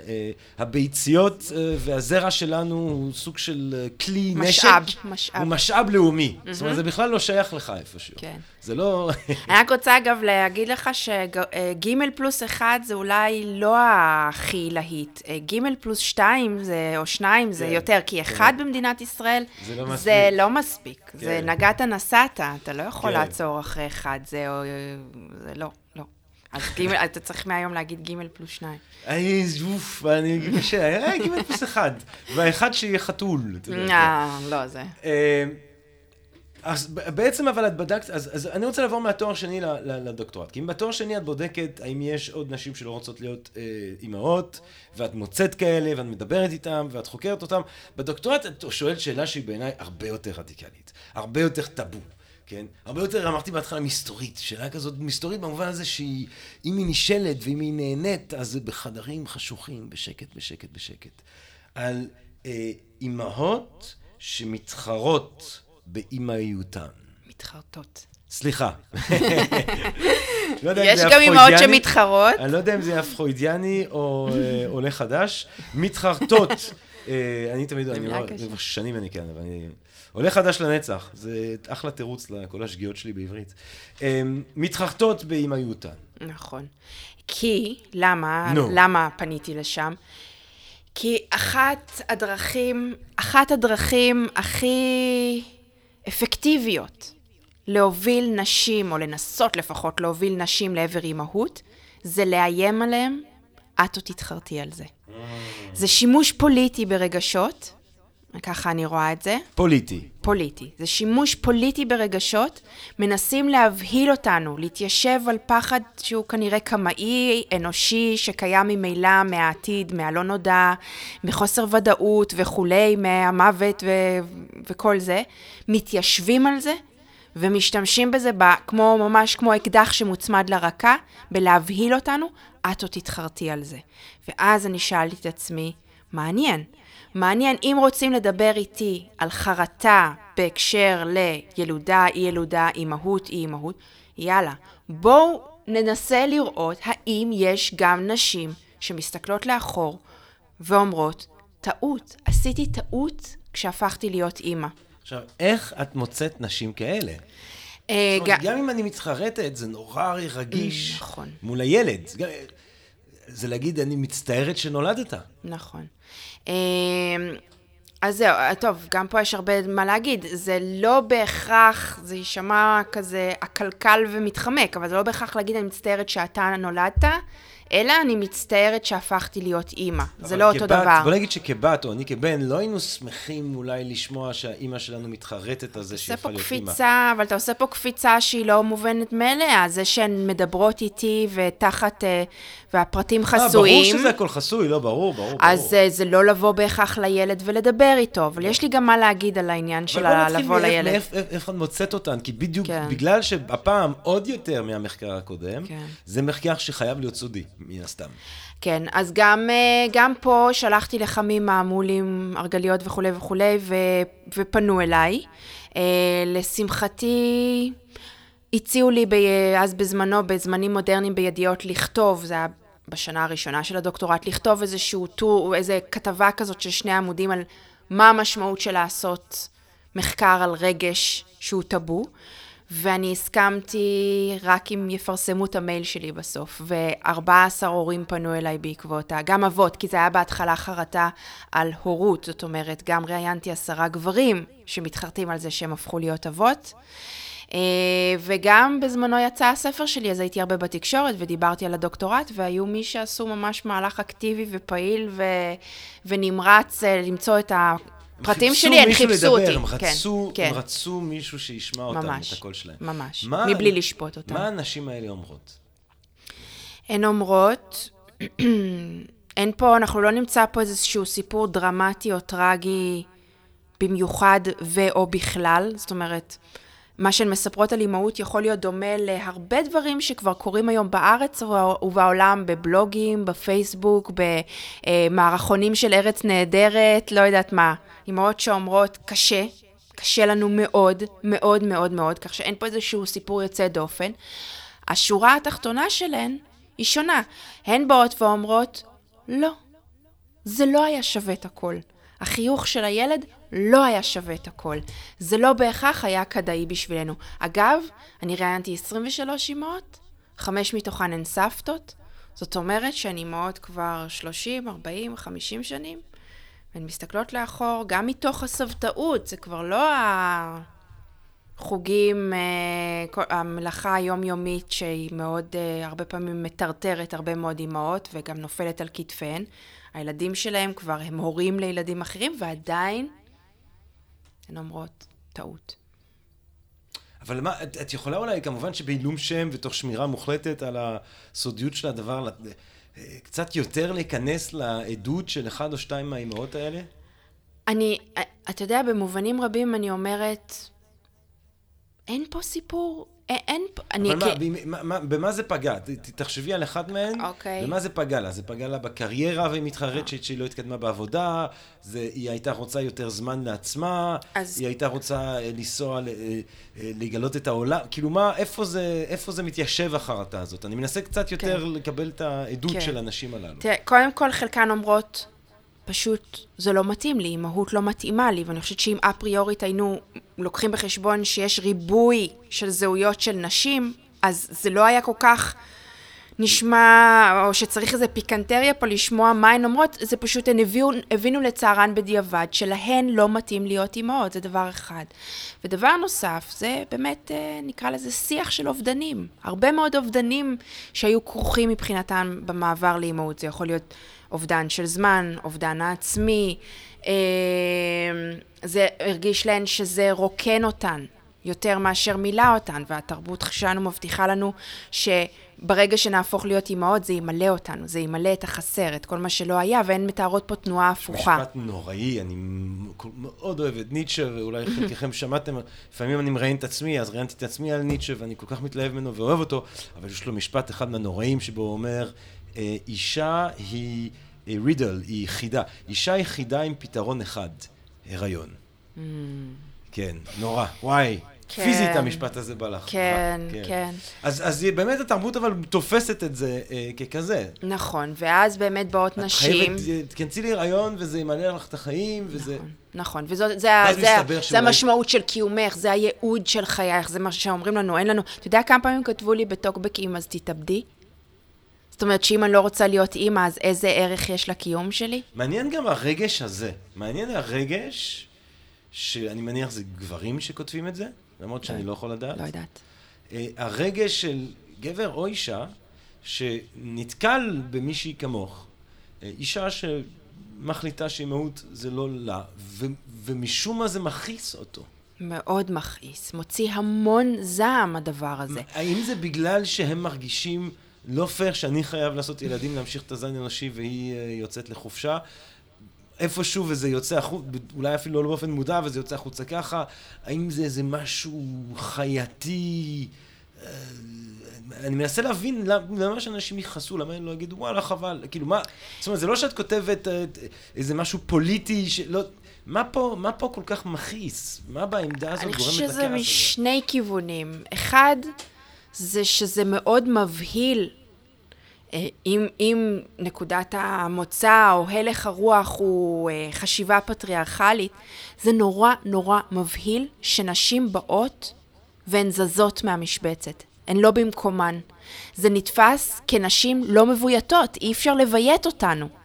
אה, הביציות והזרע שלנו הוא סוג של כלי משאב, נשק. משאב, משאב. הוא משאב לאומי. Mm-hmm. זאת אומרת, זה בכלל לא שייך לך איפשהו. כן. זה לא... אני רק רוצה אגב להגיד לך שג' פלוס אחד זה אולי לא הכי להיט. ג' פלוס שתיים זה, או שניים זה כן, יותר, כי כן. אחד כן. במדינת ישראל זה לא מספיק. זה, לא מספיק. כן. זה נגעת נסעת, אתה לא יכול כן. לעצור אחרי אחד, זה, זה לא. אז ג', אתה צריך מהיום להגיד ג' פלוס שניים. איי, אוף, אני קשה, אה, ג' פלוס אחד. והאחד שיהיה חתול. אה, לא, זה. אה, אז בעצם אבל את בדקת, אז, אז אני רוצה לעבור מהתואר שני לדוקטורט. כי אם בתואר שני את בודקת האם יש עוד נשים שלא רוצות להיות אה, אימהות, ואת מוצאת כאלה, ואת מדברת איתן, ואת חוקרת אותן, בדוקטורט את שואלת שאלה שהיא בעיניי הרבה יותר רדיקלית, הרבה יותר טאבו. כן? הרבה יותר, אמרתי בהתחלה, מסתורית. שאלה כזאת מסתורית במובן הזה שהיא, אם היא נשאלת ואם היא נהנית, אז זה בחדרים חשוכים, בשקט, בשקט, בשקט. על אה, אימהות שמתחרות באימהיותן. מתחרטות. סליחה. לא יש גם אימהות שמתחרות. אני לא יודע אם זה היה פרוידיאני או אה, עולה חדש. מתחרטות. אה, אני תמיד, אני אומר, כבר שנים אני כן, אבל אני... עולה חדש לנצח, זה אחלה תירוץ לכל השגיאות שלי בעברית. אמ, מתחרטות באימהיותן. נכון. כי, למה, no. למה פניתי לשם? כי אחת הדרכים, אחת הדרכים הכי אפקטיביות להוביל נשים, או לנסות לפחות להוביל נשים לעבר אימהות, זה לאיים עליהם, את עוד תתחרטי על זה. Mm. זה שימוש פוליטי ברגשות, ככה אני רואה את זה. פוליטי. פוליטי. זה שימוש פוליטי ברגשות, מנסים להבהיל אותנו, להתיישב על פחד שהוא כנראה קמאי, אנושי, שקיים ממילא מהעתיד, מהלא נודע, מחוסר ודאות וכולי, מהמוות ו- וכל זה. מתיישבים על זה ומשתמשים בזה ב- כמו, ממש כמו אקדח שמוצמד לרקה, בלהבהיל אותנו, את עוד תתחרטי על זה. ואז אני שאלתי את עצמי, מעניין. מעניין, אם רוצים לדבר איתי על חרטה בהקשר לילודה, אי ילודה, אימהות, אי אימהות, יאללה, בואו ננסה לראות האם יש גם נשים שמסתכלות לאחור ואומרות, טעות, עשיתי טעות כשהפכתי להיות אימא. עכשיו, איך את מוצאת נשים כאלה? אה, זאת אומרת, גם אם אני מתחרטת, זה נורא רגיש נכון. מול הילד. זה להגיד, אני מצטערת שנולדת. נכון. אמ, אז זהו, טוב, גם פה יש הרבה מה להגיד. זה לא בהכרח, זה יישמע כזה עקלקל ומתחמק, אבל זה לא בהכרח להגיד, אני מצטערת שאתה נולדת, אלא אני מצטערת שהפכתי להיות אימא. זה אבל לא אותו כבת- דבר. בוא נגיד שכבת, או אני כבן, לא היינו שמחים אולי לשמוע שהאימא שלנו מתחרטת על זה שהיא הפכה להיות אימא. קפיצה, אבל אתה עושה פה קפיצה שהיא לא מובנת מאליה. זה שהן מדברות איתי ותחת, אה, והפרטים אה, חסויים. ברור שזה הכל חסוי, לא, ברור, ברור. אז ברור. אה, זה לא לבוא בהכרח לילד ולדבר איתו, אבל יש לי גם מה להגיד על העניין של אבל בוא נתחיל לבוא לילד. מאיך- איך- איך את מוצאת אותן, כי בדיוק כן. בגלל שהפעם עוד יותר מהמחקר הקודם, כן. זה מחקר שחייב להיות סודי, מן הסתם. כן, אז גם, אה, גם פה שלחתי לחמים מעמולים, ארגליות וכולי וכולי, ו, ופנו אליי. אה, לשמחתי, הציעו לי ב, אז בזמנו, בזמנים מודרניים בידיעות, לכתוב, זה היה בשנה הראשונה של הדוקטורט, לכתוב איזשהו טור, איזו כתבה כזאת של שני עמודים על מה המשמעות של לעשות מחקר על רגש שהוא טאבו. ואני הסכמתי רק אם יפרסמו את המייל שלי בסוף, ו-14 הורים פנו אליי בעקבותה, גם אבות, כי זה היה בהתחלה חרטה על הורות, זאת אומרת, גם ראיינתי עשרה גברים שמתחרטים על זה שהם הפכו להיות אבות. אה, וגם בזמנו יצא הספר שלי, אז הייתי הרבה בתקשורת ודיברתי על הדוקטורט, והיו מי שעשו ממש מהלך אקטיבי ופעיל ו... ונמרץ אה, למצוא את הפרטים שלי, הם חיפשו לדבר, אותי. הם כן, רצו, כן. הם רצו מישהו שישמע אותם, ממש, את הקול שלהם. ממש, מה- מבלי לשפוט אותם. מה הנשים האלה אומרות? הן אומרות, אין פה, אנחנו לא נמצא פה איזשהו סיפור דרמטי או טרגי במיוחד ו/או בכלל, זאת אומרת, מה שהן מספרות על אימהות יכול להיות דומה להרבה דברים שכבר קורים היום בארץ ובעולם, בבלוגים, בפייסבוק, במערכונים של ארץ נהדרת, לא יודעת מה. אימהות שאומרות, קשה, קשה לנו מאוד, מאוד מאוד מאוד, כך שאין פה איזשהו סיפור יוצא דופן. השורה התחתונה שלהן היא שונה. הן באות ואומרות, לא, זה לא היה שווה את הכל. החיוך של הילד לא היה שווה את הכל. זה לא בהכרח היה כדאי בשבילנו. אגב, אני ראיינתי 23 אמהות, חמש מתוכן הן סבתות, זאת אומרת שהן אימהות כבר 30, 40, 50 שנים, והן מסתכלות לאחור, גם מתוך הסבתאות, זה כבר לא החוגים, אה, המלאכה היומיומית שהיא מאוד, אה, הרבה פעמים מטרטרת הרבה מאוד אימהות וגם נופלת על כתפיהן. הילדים שלהם כבר הם הורים לילדים אחרים, ועדיין הן אומרות, טעות. אבל מה, את, את יכולה אולי, כמובן שבעילום שם ותוך שמירה מוחלטת על הסודיות של הדבר, אה, קצת יותר להיכנס לעדות של אחד או שתיים מהאימהות האלה? אני, אתה יודע, במובנים רבים אני אומרת, אין פה סיפור, אין, פה, אני... אבל מה, כ- ב- מה, מה, במה זה פגע? תחשבי על אחד מהן, אוקיי. במה זה פגע לה? זה פגע לה בקריירה והיא מתחרטת שהיא לא התקדמה בעבודה, זה, היא הייתה רוצה יותר זמן לעצמה, אז- היא הייתה רוצה אה, לנסוע, אה, אה, לגלות את העולם, כאילו מה, איפה זה, איפה זה מתיישב החרטה הזאת? אני מנסה קצת יותר לקבל את העדות כן. של הנשים הללו. תראה, קודם כל חלקן אומרות, פשוט זה לא מתאים לי, אימהות לא מתאימה לי, ואני חושבת שאם אפריורית היינו לוקחים בחשבון שיש ריבוי של זהויות של נשים, אז זה לא היה כל כך נשמע, או שצריך איזה פיקנטריה פה לשמוע מה הן אומרות, זה פשוט הן הביאו, הבינו לצערן בדיעבד שלהן לא מתאים להיות אימהות, זה דבר אחד. ודבר נוסף, זה באמת, אה, נקרא לזה שיח של אובדנים. הרבה מאוד אובדנים שהיו כרוכים מבחינתן במעבר לאימהות. זה יכול להיות אובדן של זמן, אובדן העצמי. אה, זה הרגיש להן שזה רוקן אותן יותר מאשר מילא אותן, והתרבות שלנו מבטיחה לנו שברגע שנהפוך להיות אימהות זה ימלא אותנו, זה ימלא את החסר, את כל מה שלא היה, והן מתארות פה תנועה הפוכה. משפט נוראי, אני מאוד אוהב את ניטשה, ואולי חלקכם שמעתם, לפעמים אני מראיין את עצמי, אז ראיינתי את עצמי על ניטשה, ואני כל כך מתלהב ממנו ואוהב אותו, אבל יש לו משפט אחד מהנוראים שבו הוא אומר, אה, אישה היא רידל, היא חידה. אישה היא חידה עם פתרון אחד, הריון. Mm. כן, נורא, וואי. כן. פיזית המשפט הזה בא לך. כן, כן. כן. אז, אז באמת התרבות אבל תופסת את זה אה, ככזה. נכון, ואז באמת באות נשים. את חייבת, תכנסי להיריון וזה ימלא לך את החיים, וזה... נכון, נכון, וזה זה, זה, זה המשמעות של קיומך, זה הייעוד של חייך, זה מה שאומרים לנו, אין לנו... אתה יודע כמה פעמים כתבו לי בטוקבק, אם אז תתאבדי? זאת אומרת שאם אני לא רוצה להיות אימא, אז איזה ערך יש לקיום שלי? מעניין גם הרגש הזה. מעניין הרגש, שאני מניח זה גברים שכותבים את זה, למרות שאני לא יכול לדעת. לא יודעת. אה, הרגש של גבר או אישה, שנתקל במישהי כמוך, אה, אישה שמחליטה שאימהות זה לא לה, ו- ומשום מה זה מכעיס אותו. מאוד מכעיס, מוציא המון זעם הדבר הזה. האם זה בגלל שהם מרגישים לא פייר שאני חייב לעשות ילדים להמשיך את הזין האנושי והיא אה, יוצאת לחופשה. איפשהו וזה יוצא החוצה, אולי אפילו לא באופן מודע וזה יוצא החוצה ככה, האם זה איזה משהו חייתי? אה, אני מנסה להבין למה שאנשים יכעסו, למה הם לא יגידו וואלה חבל, כאילו מה, זאת אומרת זה לא שאת כותבת אה, איזה משהו פוליטי שלא, מה פה, מה פה כל כך מכעיס? מה בעמדה הזאת גורמת לכעס הזה? אני חושבת שזה משני כיוונים. אחד, זה שזה מאוד מבהיל אה, אם, אם נקודת המוצא או הלך הרוח הוא אה, חשיבה פטריארכלית, זה נורא נורא מבהיל שנשים באות והן זזות מהמשבצת, הן לא במקומן. זה נתפס כנשים לא מבויתות, אי אפשר לביית אותנו.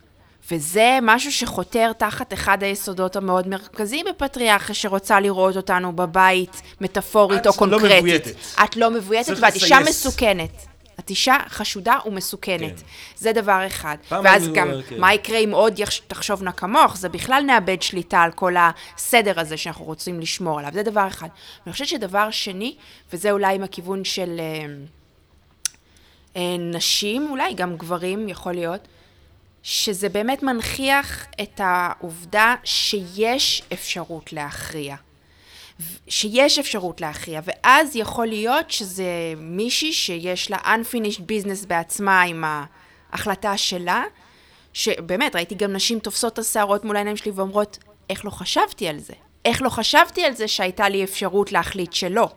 וזה משהו שחותר תחת אחד היסודות המאוד מרכזיים בפטריארכיה שרוצה לראות אותנו בבית, מטאפורית או קונקרטית. את לא מבויתת. את לא מבויתת ואת אישה מסוכנת. את אישה חשודה ומסוכנת. כן. זה דבר אחד. ואז גם, לא, כן. מה יקרה אם עוד יחש... תחשובנה כמוך? זה בכלל נאבד שליטה על כל הסדר הזה שאנחנו רוצים לשמור עליו. זה דבר אחד. ואני חושבת שדבר שני, וזה אולי עם הכיוון של אה, אה, נשים, אולי גם גברים, יכול להיות, שזה באמת מנכיח את העובדה שיש אפשרות להכריע. שיש אפשרות להכריע, ואז יכול להיות שזה מישהי שיש לה unfinished business בעצמה עם ההחלטה שלה, שבאמת, ראיתי גם נשים תופסות את השערות מול העיניים שלי ואומרות, איך לא חשבתי על זה? איך לא חשבתי על זה שהייתה לי אפשרות להחליט שלא?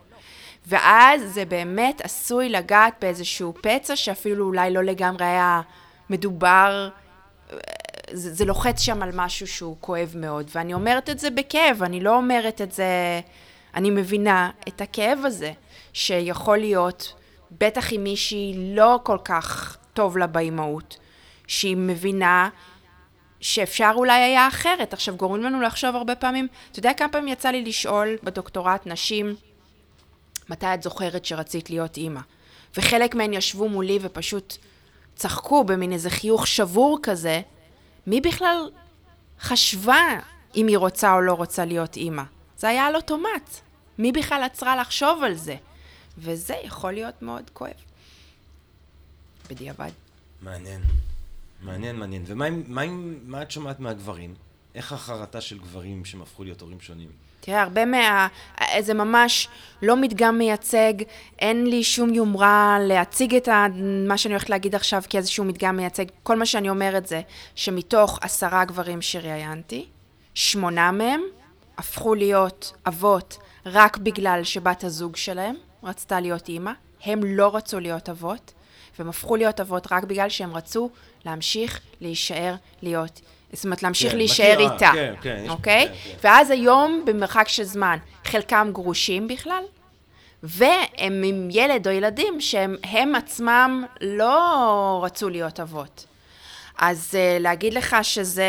ואז זה באמת עשוי לגעת באיזשהו פצע שאפילו אולי לא לגמרי היה מדובר זה, זה לוחץ שם על משהו שהוא כואב מאוד, ואני אומרת את זה בכאב, אני לא אומרת את זה, אני מבינה את הכאב הזה, שיכול להיות, בטח אם מישהי לא כל כך טוב לה באימהות, שהיא מבינה שאפשר אולי היה אחרת. עכשיו, גורמים לנו לחשוב הרבה פעמים, אתה יודע כמה פעמים יצא לי לשאול בדוקטורט נשים, מתי את זוכרת שרצית להיות אימא? וחלק מהן ישבו מולי ופשוט צחקו במין איזה חיוך שבור כזה, מי בכלל חשבה אם היא רוצה או לא רוצה להיות אימא? זה היה על אוטומט. מי בכלל עצרה לחשוב על זה? וזה יכול להיות מאוד כואב. בדיעבד. מעניין. מעניין, מעניין. ומה מה, מה את שומעת מהגברים? איך החרטה של גברים שהם הפכו להיות הורים שונים? תראה, הרבה מה... זה ממש לא מדגם מייצג, אין לי שום יומרה להציג את ה... מה שאני הולכת להגיד עכשיו כאיזשהו מדגם מייצג. כל מה שאני אומרת זה שמתוך עשרה גברים שראיינתי, שמונה מהם הפכו להיות אבות רק בגלל שבת הזוג שלהם רצתה להיות אימא. הם לא רצו להיות אבות, והם הפכו להיות אבות רק בגלל שהם רצו להמשיך להישאר להיות זאת אומרת, להמשיך כן, להישאר מכירה, איתה, כן, כן, אוקיי? כן, כן. ואז היום, במרחק של זמן, חלקם גרושים בכלל, והם עם ילד או ילדים שהם עצמם לא רצו להיות אבות. אז uh, להגיד לך שזה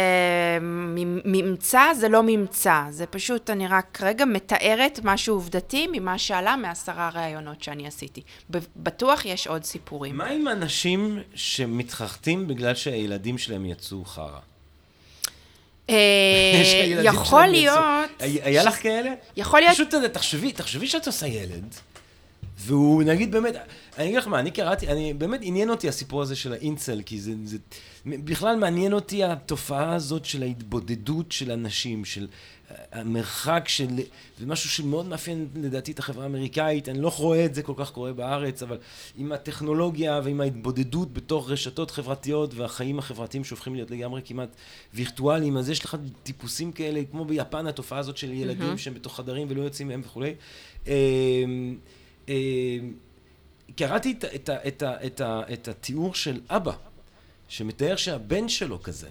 ממצא, זה לא ממצא. זה פשוט, אני רק רגע מתארת משהו עובדתי ממה שעלה מעשרה ראיונות שאני עשיתי. בטוח יש עוד סיפורים. מה עם אנשים שמתרחטים בגלל שהילדים שלהם יצאו חרא? אה, יכול להיות... היה לך כאלה? יכול להיות... פשוט תחשבי, תחשבי שאת עושה ילד, והוא נגיד באמת, אני אגיד לך מה, אני קראתי, אני, באמת עניין אותי הסיפור הזה של האינצל, כי זה, זה, בכלל מעניין אותי התופעה הזאת של ההתבודדות של אנשים, של המרחק של, זה משהו שמאוד מאפיין לדעתי את החברה האמריקאית, אני לא רואה את זה כל כך קורה בארץ, אבל עם הטכנולוגיה ועם ההתבודדות בתוך רשתות חברתיות והחיים החברתיים שהופכים להיות לגמרי כמעט וירטואליים, אז יש לך טיפוסים כאלה, כמו ביפן התופעה הזאת של ילדים mm-hmm. שהם בתוך חדרים ולא יוצאים מהם וכולי. אמ, אמ, קראתי את, את, את, את, את התיאור של אבא, שמתאר שהבן שלו כזה.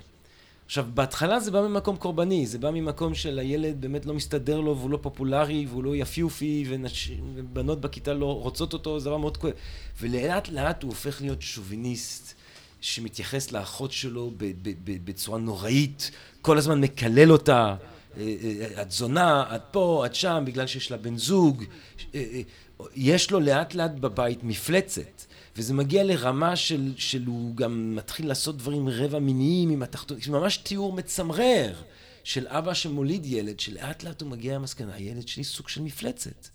עכשיו, בהתחלה זה בא ממקום קורבני, זה בא ממקום של הילד באמת לא מסתדר לו והוא לא פופולרי והוא לא יפיופי ונשים, ובנות בכיתה לא רוצות אותו, זה דבר מאוד כואב. ולאט לאט הוא הופך להיות שוביניסט שמתייחס לאחות שלו בצורה נוראית, כל הזמן מקלל אותה, אה, אה, את זונה, את פה, את שם, בגלל שיש לה בן זוג. יש לו לאט לאט בבית מפלצת. וזה מגיע לרמה של, של הוא גם מתחיל לעשות דברים רבע מיניים עם התחתון, זה ממש תיאור מצמרר של אבא שמוליד ילד, שלאט לאט הוא מגיע למסקנה, הילד שלי סוג של מפלצת.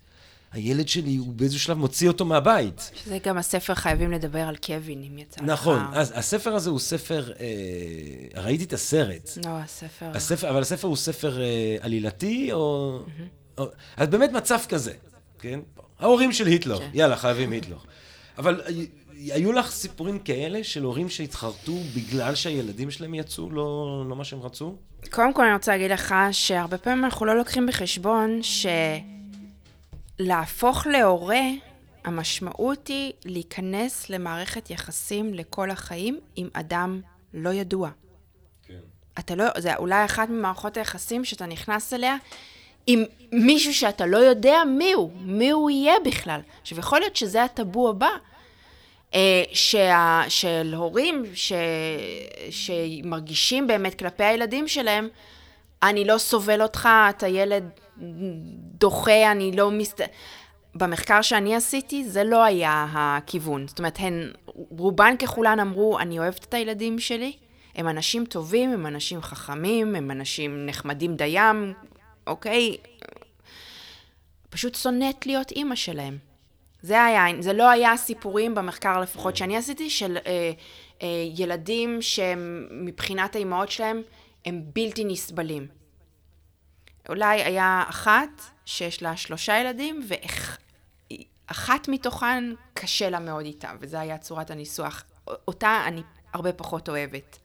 הילד שלי, הוא באיזשהו שלב מוציא אותו מהבית. שזה גם הספר חייבים לדבר על קווין, אם יצא לך. נכון, אז הספר הזה הוא ספר, אה, ראיתי את הסרט. לא, הספר... הספר אבל הספר הוא ספר אה, עלילתי, או... Mm-hmm. או... אז באמת מצב כזה, כן? ההורים של היטלר, כן. יאללה, חייבים היטלר. אבל היו לך סיפורים כאלה של הורים שהתחרטו בגלל שהילדים שלהם יצאו לא, לא מה שהם רצו? קודם כל אני רוצה להגיד לך שהרבה פעמים אנחנו לא לוקחים בחשבון שלהפוך להורה, המשמעות היא להיכנס למערכת יחסים לכל החיים עם אדם לא ידוע. כן. אתה לא, זה אולי אחת ממערכות היחסים שאתה נכנס אליה עם מישהו שאתה לא יודע מי הוא, מי הוא יהיה בכלל. עכשיו, יכול להיות שזה הטאבו הבא, אה, שה, של הורים ש, שמרגישים באמת כלפי הילדים שלהם, אני לא סובל אותך, אתה ילד דוחה, אני לא מסת... במחקר שאני עשיתי, זה לא היה הכיוון. זאת אומרת, הן, רובן ככולן אמרו, אני אוהבת את הילדים שלי, הם אנשים טובים, הם אנשים חכמים, הם אנשים נחמדים דיים, אוקיי? פשוט שונאת להיות אימא שלהם. זה היה, זה לא היה סיפורים במחקר לפחות שאני עשיתי, של אה, אה, ילדים שהם מבחינת האימהות שלהם הם בלתי נסבלים. אולי היה אחת שיש לה שלושה ילדים, ואחת מתוכן קשה לה מאוד איתה, וזה היה צורת הניסוח. אותה אני הרבה פחות אוהבת.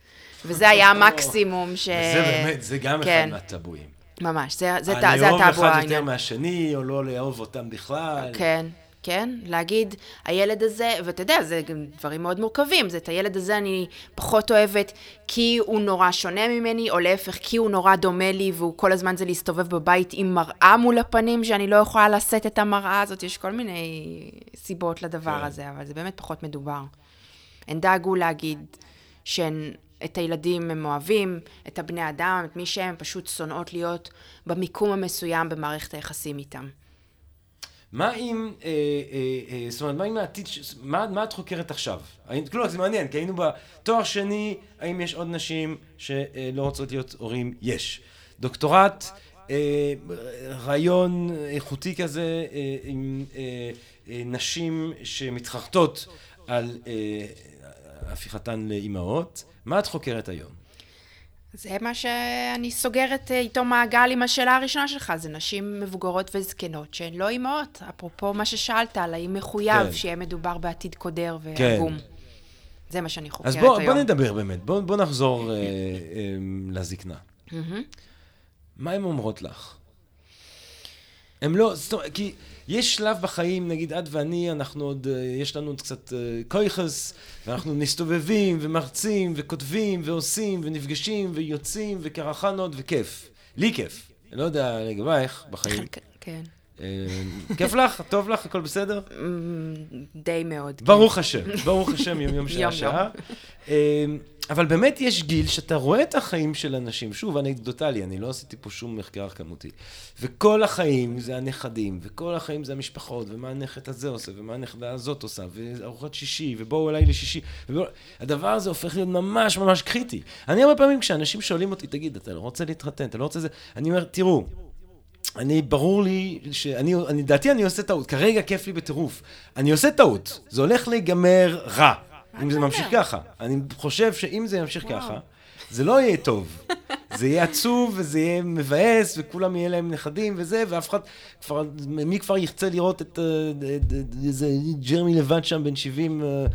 וזה היה המקסימום ש... וזה באמת, זה גם כן. אחד מהטבואים. ממש, זה, זה, זה הטאבו העניין. לאהוב אחד יותר מהשני, או לא לאהוב אותם בכלל. כן, כן? להגיד, הילד הזה, ואתה יודע, זה גם דברים מאוד מורכבים, זה את הילד הזה אני פחות אוהבת כי הוא נורא שונה ממני, או להפך, כי הוא נורא דומה לי, והוא כל הזמן זה להסתובב בבית עם מראה מול הפנים, שאני לא יכולה לשאת את המראה הזאת, יש כל מיני סיבות לדבר כן. הזה, אבל זה באמת פחות מדובר. הן דאגו להגיד שהן... את הילדים הם אוהבים, את הבני אדם, את מי שהם, פשוט שונאות להיות במיקום המסוים במערכת היחסים איתם. מה אם, אה, אה, אה, זאת אומרת, מה אם העתיד, מה, מה את חוקרת עכשיו? כלומר, זה מעניין, כי היינו בתואר שני, האם יש עוד נשים שלא רוצות להיות הורים? יש. דוקטורט, אה, רעיון איכותי כזה אה, עם אה, אה, נשים שמתחרטות על אה, הפיכתן לאימהות. מה את חוקרת היום? זה מה שאני סוגרת אה, איתו מעגל עם השאלה הראשונה שלך, זה נשים מבוגרות וזקנות שהן לא אימהות. אפרופו מה ששאלת על האם מחויב כן. שיהיה מדובר בעתיד קודר ועגום. כן. זה מה שאני חוקרת אז בוא, היום. אז בוא נדבר באמת, בוא, בוא נחזור אה, אה, לזקנה. מה הן אומרות לך? הם לא, זאת אומרת, כי יש שלב בחיים, נגיד את ואני, אנחנו עוד, אה, יש לנו עוד קצת קויכס, אה, ואנחנו מסתובבים ומרצים וכותבים ועושים ונפגשים ויוצאים וקרחנות וכיף. לי כיף. אני לא יודע לגבייך בחיים. כן. אה, כיף לך? טוב לך? הכל בסדר? די מאוד. כן. ברוך השם, ברוך השם, יום יום שעה שעה. אה, אבל באמת יש גיל שאתה רואה את החיים של אנשים, שוב, אנקדוטלי, אני לא עשיתי פה שום מחקר כמותי. וכל החיים זה הנכדים, וכל החיים זה המשפחות, ומה הנכד הזה עושה, ומה הנכדה הזאת עושה, וארוחת שישי, ובואו אליי לשישי. ובואו... הדבר הזה הופך להיות ממש ממש קריטי. אני הרבה פעמים כשאנשים שואלים אותי, תגיד, אתה לא רוצה להתחתן, אתה לא רוצה זה, אני אומר, תראו, אני, ברור לי שאני, אני, דעתי אני עושה טעות, כרגע כיף לי בטירוף. אני עושה טעות, זה הולך להיגמר רע, אם זה ממשיך? ככה. אני חושב שאם זה ימשיך. ככה, זה לא יהיה טוב. זה יהיה עצוב, וזה יהיה מבאס, וכולם יהיה להם נכדים וזה, ואף אחד, כבר, מי כבר ירצה לראות את אה, איזה ג'רמי לבד שם, בן 70, אה, אה,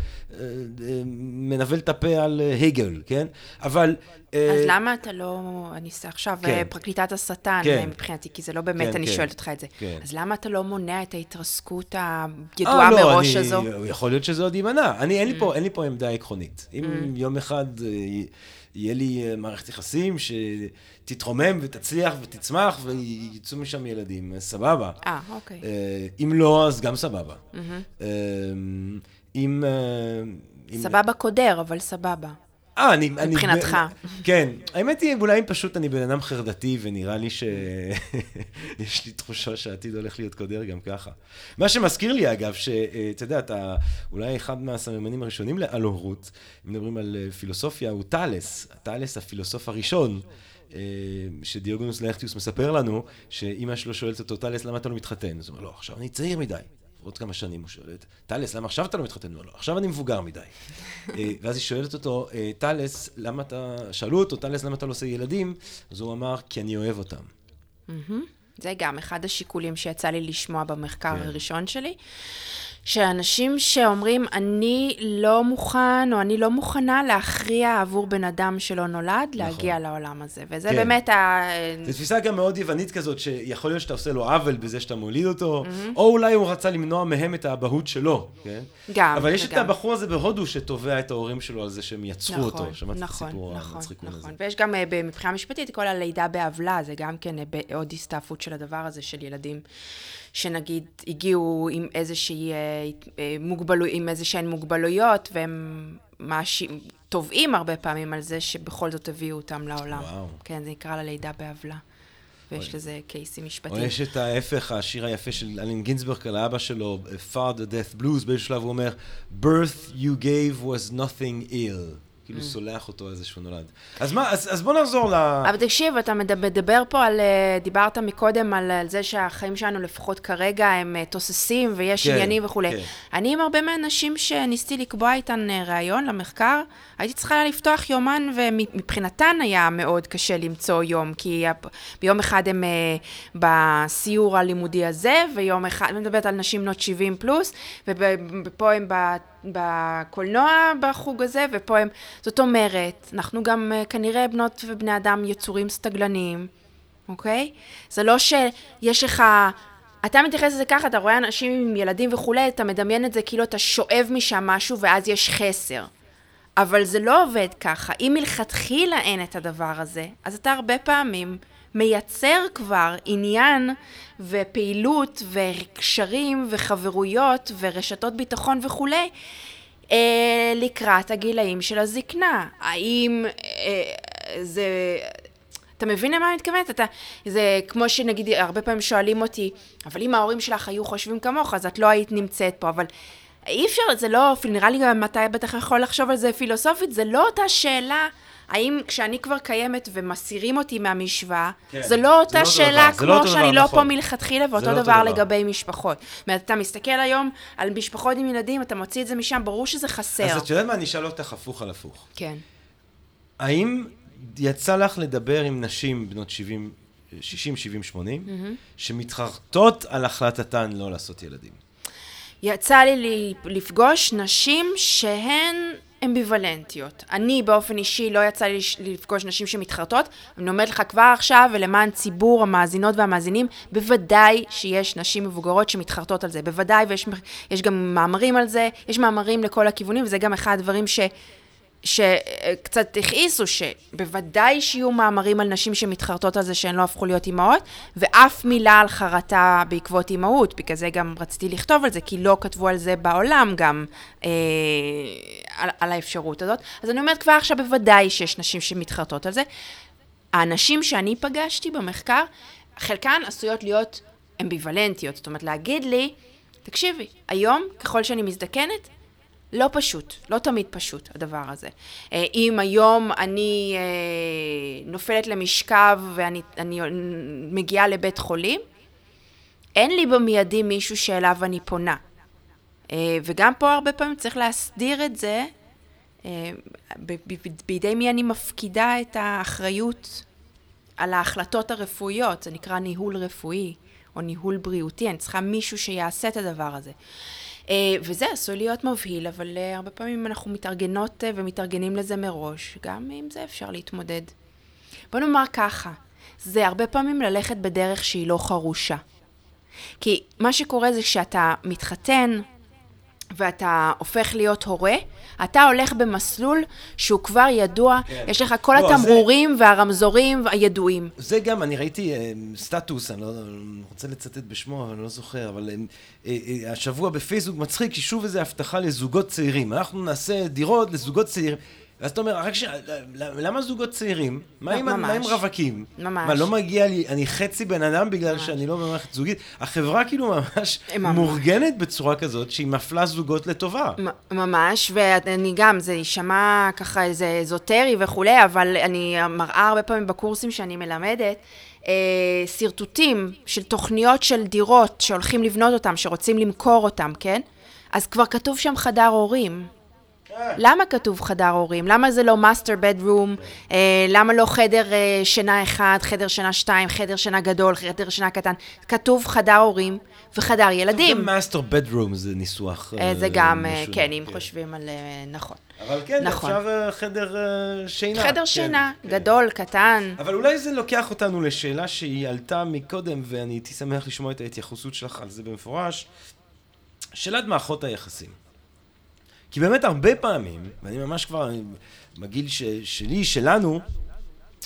מנבל את הפה על הגל, כן? אבל... אז למה אתה לא, אני עושה עכשיו כן. פרקליטת השטן כן. מבחינתי, כי זה לא באמת, כן, אני כן. שואלת אותך את זה. כן. אז למה אתה לא מונע את ההתרסקות הידועה לא, מראש אני- הזו? יכול להיות שזה עוד יימנע. אני, אין לי Mm. פה, אין לי פה עמדה עקרונית. אם יום אחד יהיה לי מערכת יחסים שתתרומם ותצליח ותצמח ויצאו משם ילדים, סבבה. אה, אוקיי. אה, אם לא, אז גם סבבה. אה. אה, אם- סבבה קודר, אבל סבבה. אה, אני... מבחינתך. כן. האמת היא, אולי פשוט אני בן אדם חרדתי, ונראה לי ש... יש לי תחושה שהעתיד הולך להיות קודר גם ככה. מה שמזכיר לי, אגב, שאתה יודע, אתה אולי אחד מהסממנים הראשונים על הורות, אם מדברים על אה, פילוסופיה, הוא טאלס. טאלס, הפילוסוף הראשון. אה, שדיוגונוס לאכטיוס מספר לנו, שאימא שלו שואלת אותו, טאלס, למה אתה לא מתחתן? אז הוא אומר, לא, עכשיו אני צעיר מדי. עוד כמה שנים הוא שואל את, טלס, למה עכשיו אתה לא מתחתן? הוא אומר, לא, עכשיו אני מבוגר מדי. אה, ואז היא שואלת אותו, אה, טלס, למה אתה, שאלו אותו, טלס, למה אתה לא עושה ילדים? אז הוא אמר, כי אני אוהב אותם. זה גם אחד השיקולים שיצא לי לשמוע במחקר כן. הראשון שלי, שאנשים שאומרים, אני לא מוכן, או אני לא מוכנה להכריע עבור בן אדם שלא נולד, להגיע לעולם הזה. וזה כן. באמת ה... זו תפיסה גם מאוד יוונית כזאת, שיכול להיות שאתה עושה לו עוול בזה שאתה מוליד אותו, או אולי הוא רצה למנוע מהם את האבהות שלו, כן? גם, אבל יש את וגם. הבחור הזה בהודו שתובע את ההורים שלו על זה שהם יצרו אותו. שמעת את נכון, הסיפור נכון, המצחיקון הזה. נכון. ויש גם אה, מבחינה משפטית כל הלידה בעוולה, זה גם כן אה, עוד הסתעפות של הדבר הזה, של ילדים שנגיד הגיעו עם איזושהי, אה, אה, מוגבלו, עם איזשהן מוגבלויות, והם מאשים, תובעים הרבה פעמים על זה שבכל זאת הביאו אותם לעולם. וואו. כן, זה נקרא ללידה בעוולה. ויש לזה קייסים או משפטיים. יש את ההפך, השיר היפה של אלן גינזברג על האבא שלו, Father Death Blues, באיזשהו שלב הוא אומר, birth you gave was nothing ill. כאילו סולח אותו על זה שהוא נולד. אז מה, אז, אז בוא נחזור ל... אבל תקשיב, אתה מדבר, פה על, אה, דיברת מקודם על, על זה שהחיים שלנו, לפחות כרגע, הם אה, תוססים ויש כן, עניינים וכולי. כן. אני עם הרבה מהנשים שניסיתי לקבוע איתן אה, ראיון למחקר, הייתי צריכה לפתוח יומן, ומבחינתן היה מאוד קשה למצוא יום, כי ביום אחד הם בסיור הלימודי הזה, ויום אחד, אני מדברת על נשים בנות 70 פלוס, ופה הם ב... בקולנוע בחוג הזה, ופה הם... זאת אומרת, אנחנו גם אה, כנראה בנות ובני אדם יצורים סטגלניים, אוקיי? זה לא שיש לך... אתה מתייחס לזה ככה, אתה רואה אנשים עם ילדים וכולי, אתה מדמיין את זה כאילו אתה שואב משם משהו ואז יש חסר. אבל זה לא עובד ככה. אם מלכתחילה אין את הדבר הזה, אז אתה הרבה פעמים מייצר כבר עניין ופעילות וקשרים וחברויות ורשתות ביטחון וכולי אה, לקראת הגילאים של הזקנה. האם אה, זה... אתה מבין למה אני מתכוונת? אתה, זה כמו שנגיד, הרבה פעמים שואלים אותי, אבל אם ההורים שלך היו חושבים כמוך, אז את לא היית נמצאת פה, אבל אי אפשר, זה לא, נראה לי גם אתה בטח יכול לחשוב על זה פילוסופית, זה לא אותה שאלה. האם כשאני כבר קיימת ומסירים אותי מהמשוואה, כן, זה זה לא לא אותה אותו שאלה דבר, זה לא כמו אותו שאני דבר, לא נכון. פה מלכתחילה, ואותו לא דבר דבר. לגבי משפחות. זאת אומרת, אתה מסתכל היום על משפחות עם ילדים, אתה מוציא את זה משם, ברור שזה חסר. אז את יודעת מה, אני אשאל אותך הפוך על הפוך. כן. האם יצא לך לדבר עם נשים בנות 70, 60, 70, 80, שמתחרטות על החלטתן לא לעשות ילדים? יצא לי לפגוש נשים שהן אמביוולנטיות. אני באופן אישי לא יצא לי לפגוש נשים שמתחרטות, אני אומרת לך כבר עכשיו, ולמען ציבור המאזינות והמאזינים, בוודאי שיש נשים מבוגרות שמתחרטות על זה. בוודאי, ויש יש גם מאמרים על זה, יש מאמרים לכל הכיוונים, וזה גם אחד הדברים ש... שקצת הכעיסו, שבוודאי שיהיו מאמרים על נשים שמתחרטות על זה שהן לא הפכו להיות אימהות, ואף מילה על חרטה בעקבות אימהות, בגלל זה גם רציתי לכתוב על זה, כי לא כתבו על זה בעולם גם, אה, על, על האפשרות הזאת. אז אני אומרת כבר עכשיו בוודאי שיש נשים שמתחרטות על זה. האנשים שאני פגשתי במחקר, חלקן עשויות להיות אמביוולנטיות, זאת אומרת להגיד לי, תקשיבי, היום, ככל שאני מזדקנת, לא פשוט, לא תמיד פשוט הדבר הזה. אה, אם היום אני אה, נופלת למשכב ואני מגיעה לבית חולים, אין לי במיידי מישהו שאליו אני פונה. אה, וגם פה הרבה פעמים צריך להסדיר את זה, בידי מי אני מפקידה את האחריות על ההחלטות הרפואיות, זה נקרא ניהול רפואי או ניהול בריאותי, אני צריכה מישהו שיעשה את הדבר הזה. אה, וזה עשוי להיות מבהיל, אבל אה, הרבה פעמים אנחנו מתארגנות אה, ומתארגנים לזה מראש, גם עם זה אפשר להתמודד. בוא נאמר ככה, זה הרבה פעמים ללכת בדרך שהיא לא חרושה. כי מה שקורה זה כשאתה מתחתן, ואתה הופך להיות הורה, אתה הולך במסלול שהוא כבר ידוע, כן. יש לך כל לא, התמרורים זה... והרמזורים הידועים. זה גם, אני ראיתי uh, סטטוס, אני לא רוצה לצטט בשמו, אבל אני לא זוכר, אבל uh, uh, השבוע בפייסבוק מצחיק, כי שוב איזו הבטחה לזוגות צעירים. אנחנו נעשה דירות לזוגות צעירים. ואז אתה אומר, רק ש... למה זוגות צעירים? מה עם, מה עם רווקים? ממש. מה, לא מגיע לי, אני חצי בן אדם בגלל ממש. שאני לא במערכת זוגית? החברה כאילו ממש מאורגנת בצורה כזאת שהיא מפלה זוגות לטובה. ממש, ואני גם, זה יישמע ככה איזה אזוטרי וכולי, אבל אני מראה הרבה פעמים בקורסים שאני מלמדת, אה, שרטוטים של תוכניות של דירות שהולכים לבנות אותם, שרוצים למכור אותם, כן? אז כבר כתוב שם חדר הורים. למה כתוב חדר הורים? למה זה לא master bedroom? אה, למה לא חדר אה, שינה אחד, חדר שינה שתיים, חדר שינה גדול, חדר שינה קטן? כתוב חדר הורים וחדר ילדים. גם master bedroom זה ניסוח אה, זה גם, כן, אם כן. חושבים על... נכון. אבל כן, נכון. אפשר חדר שינה. חדר כן, שינה, כן. גדול, קטן. אבל אולי זה לוקח אותנו לשאלה שהיא עלתה מקודם, ואני הייתי שמח לשמוע את ההתייחסות שלך על זה במפורש. שאלת מערכות היחסים. כי באמת הרבה פעמים, ואני ממש כבר בגיל ש, שלי, שלנו,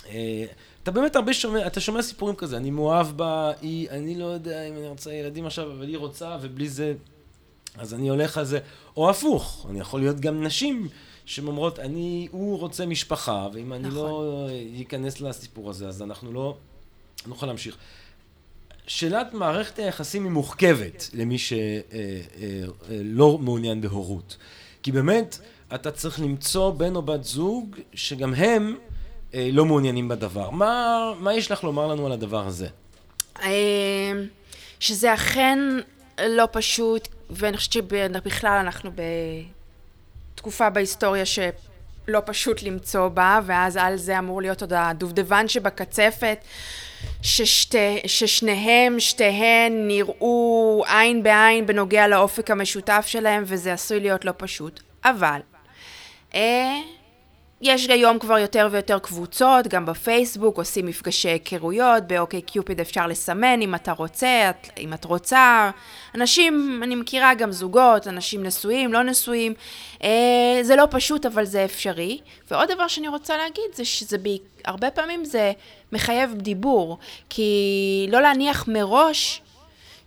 אה, אתה באמת הרבה שומע, אתה שומע סיפורים כזה, אני מאוהב בה, היא, אני לא יודע אם אני רוצה ילדים עכשיו, אבל היא רוצה, ובלי זה, אז אני הולך על זה. או הפוך, אני יכול להיות גם נשים שאומרות, אני, הוא רוצה משפחה, ואם אני לא נכון. לא אכנס לסיפור הזה, אז אנחנו לא נוכל להמשיך. שאלת מערכת היחסים היא מורכבת למי שלא אה, אה, מעוניין בהורות. כי באמת, אתה צריך למצוא בן או בת זוג שגם הם אה, לא מעוניינים בדבר. מה, מה יש לך לומר לנו על הדבר הזה? אה, שזה אכן לא פשוט, ואני חושבת שבכלל אנחנו בתקופה בהיסטוריה שלא פשוט למצוא בה, ואז על זה אמור להיות עוד הדובדבן שבקצפת. ששתי, ששניהם, שתיהן, נראו עין בעין בנוגע לאופק המשותף שלהם, וזה עשוי להיות לא פשוט. אבל, אה, יש היום כבר יותר ויותר קבוצות, גם בפייסבוק עושים מפגשי היכרויות, באוקיי קיופיד אפשר לסמן אם אתה רוצה, אם את רוצה. אנשים, אני מכירה גם זוגות, אנשים נשואים, לא נשואים. אה, זה לא פשוט, אבל זה אפשרי. ועוד דבר שאני רוצה להגיד זה שזה. הרבה פעמים זה מחייב דיבור, כי לא להניח מראש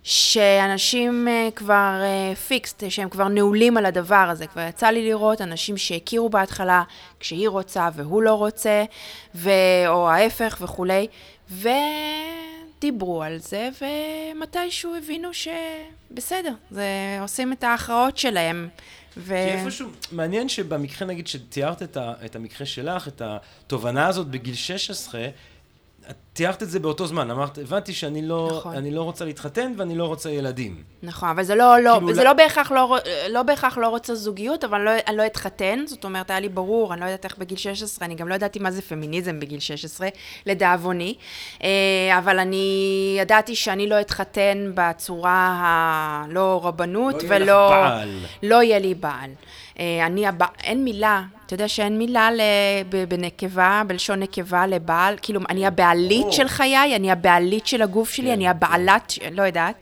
שאנשים uh, כבר פיקסט, uh, שהם כבר נעולים על הדבר הזה. כבר יצא לי לראות אנשים שהכירו בהתחלה כשהיא רוצה והוא לא רוצה, ו... או ההפך וכולי, ודיברו על זה, ומתישהו הבינו שבסדר, זה עושים את ההכרעות שלהם. ו... כי איפשהו, מעניין שבמקרה, נגיד, שתיארת את, ה, את המקרה שלך, את התובנה הזאת בגיל 16, את תיארת את זה באותו זמן, אמרת, הבנתי שאני לא, נכון. לא רוצה להתחתן ואני לא רוצה ילדים. נכון, אבל זה לא, לא, כאילו זה לא, לא בהכרח לא, לא בהכרח לא רוצה זוגיות, אבל לא, אני לא אתחתן, זאת אומרת, היה לי ברור, אני לא יודעת איך בגיל 16, אני גם לא ידעתי מה זה פמיניזם בגיל 16, לדאבוני, אה, אבל אני ידעתי שאני לא אתחתן בצורה הלא רבנות, לא ולא... יהיה לך בעל. לא יהיה לי בעל. אה, אני, הבע... אין מילה, אתה יודע שאין מילה בנקבה, בלשון נקבה לבעל, כאילו, אני הבעלית של חיי, אני הבעלית של הגוף שלי, כן. אני הבעלת, לא יודעת,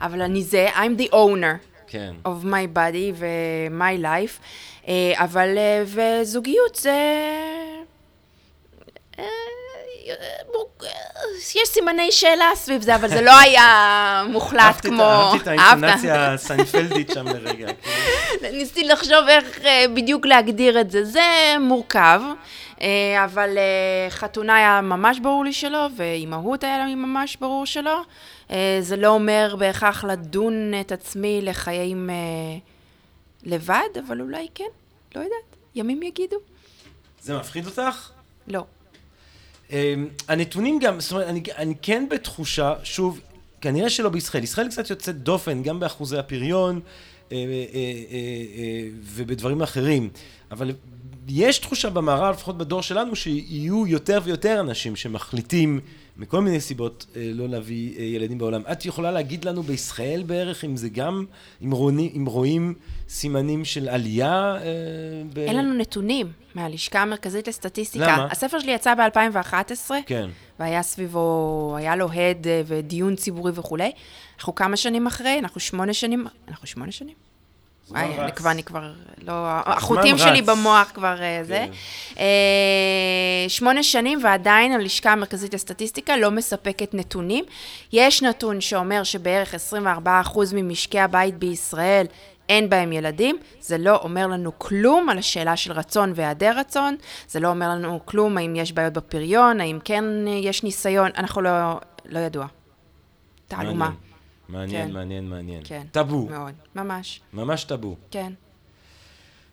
אבל אני זה, I'm the owner. כן. of my body ו-my life, אה, אבל, אה, וזוגיות זה... אה, יש סימני שאלה סביב זה, אבל זה לא היה מוחלט כמו... אהבתי את? האינטונציה הסיינפלדית שם לרגע. כן. ניסיתי לחשוב איך בדיוק להגדיר את זה. זה מורכב, אבל אה, חתונה היה ממש ברור לי שלא, ואימהות היה לי ממש ברור שלא. אה, זה לא אומר בהכרח לדון את עצמי לחיים אה, לבד, אבל אולי כן, לא יודעת. ימים יגידו. זה מפחיד אותך? לא. הנתונים גם, זאת אומרת, אני, אני כן בתחושה, שוב, כנראה שלא בישראל. ישראל קצת יוצאת דופן, גם באחוזי הפריון אה, אה, אה, אה, ובדברים אחרים. אבל יש תחושה במערב, לפחות בדור שלנו, שיהיו יותר ויותר אנשים שמחליטים מכל מיני סיבות אה, לא להביא אה, ילדים בעולם. את יכולה להגיד לנו בישראל בערך, אם זה גם, אם רואים, אם רואים סימנים של עלייה? אה, ב... אין לנו נתונים מהלשכה המרכזית לסטטיסטיקה. למה? הספר שלי יצא ב-2011. כן. והיה סביבו, היה לו הד ודיון ציבורי וכולי. אנחנו כמה שנים אחרי? אנחנו שמונה שנים, אנחנו שמונה שנים? וואי, אני רץ. כבר, אני כבר, לא, החוטים שלי. במוח כבר אה, זה. כן. אה, שמונה שנים ועדיין הלשכה המרכזית לסטטיסטיקה לא מספקת נתונים. יש נתון שאומר שבערך 24% ממשקי הבית בישראל אין בהם ילדים, זה לא אומר לנו כלום על השאלה של רצון והיעדר רצון, זה לא אומר לנו כלום האם יש בעיות בפריון, האם כן אה, יש ניסיון, אנחנו לא, לא ידוע. תעלומה. מעניין, כן. מעניין, מעניין. כן. טאבו, מאוד, ממש, ממש טאבו. כן.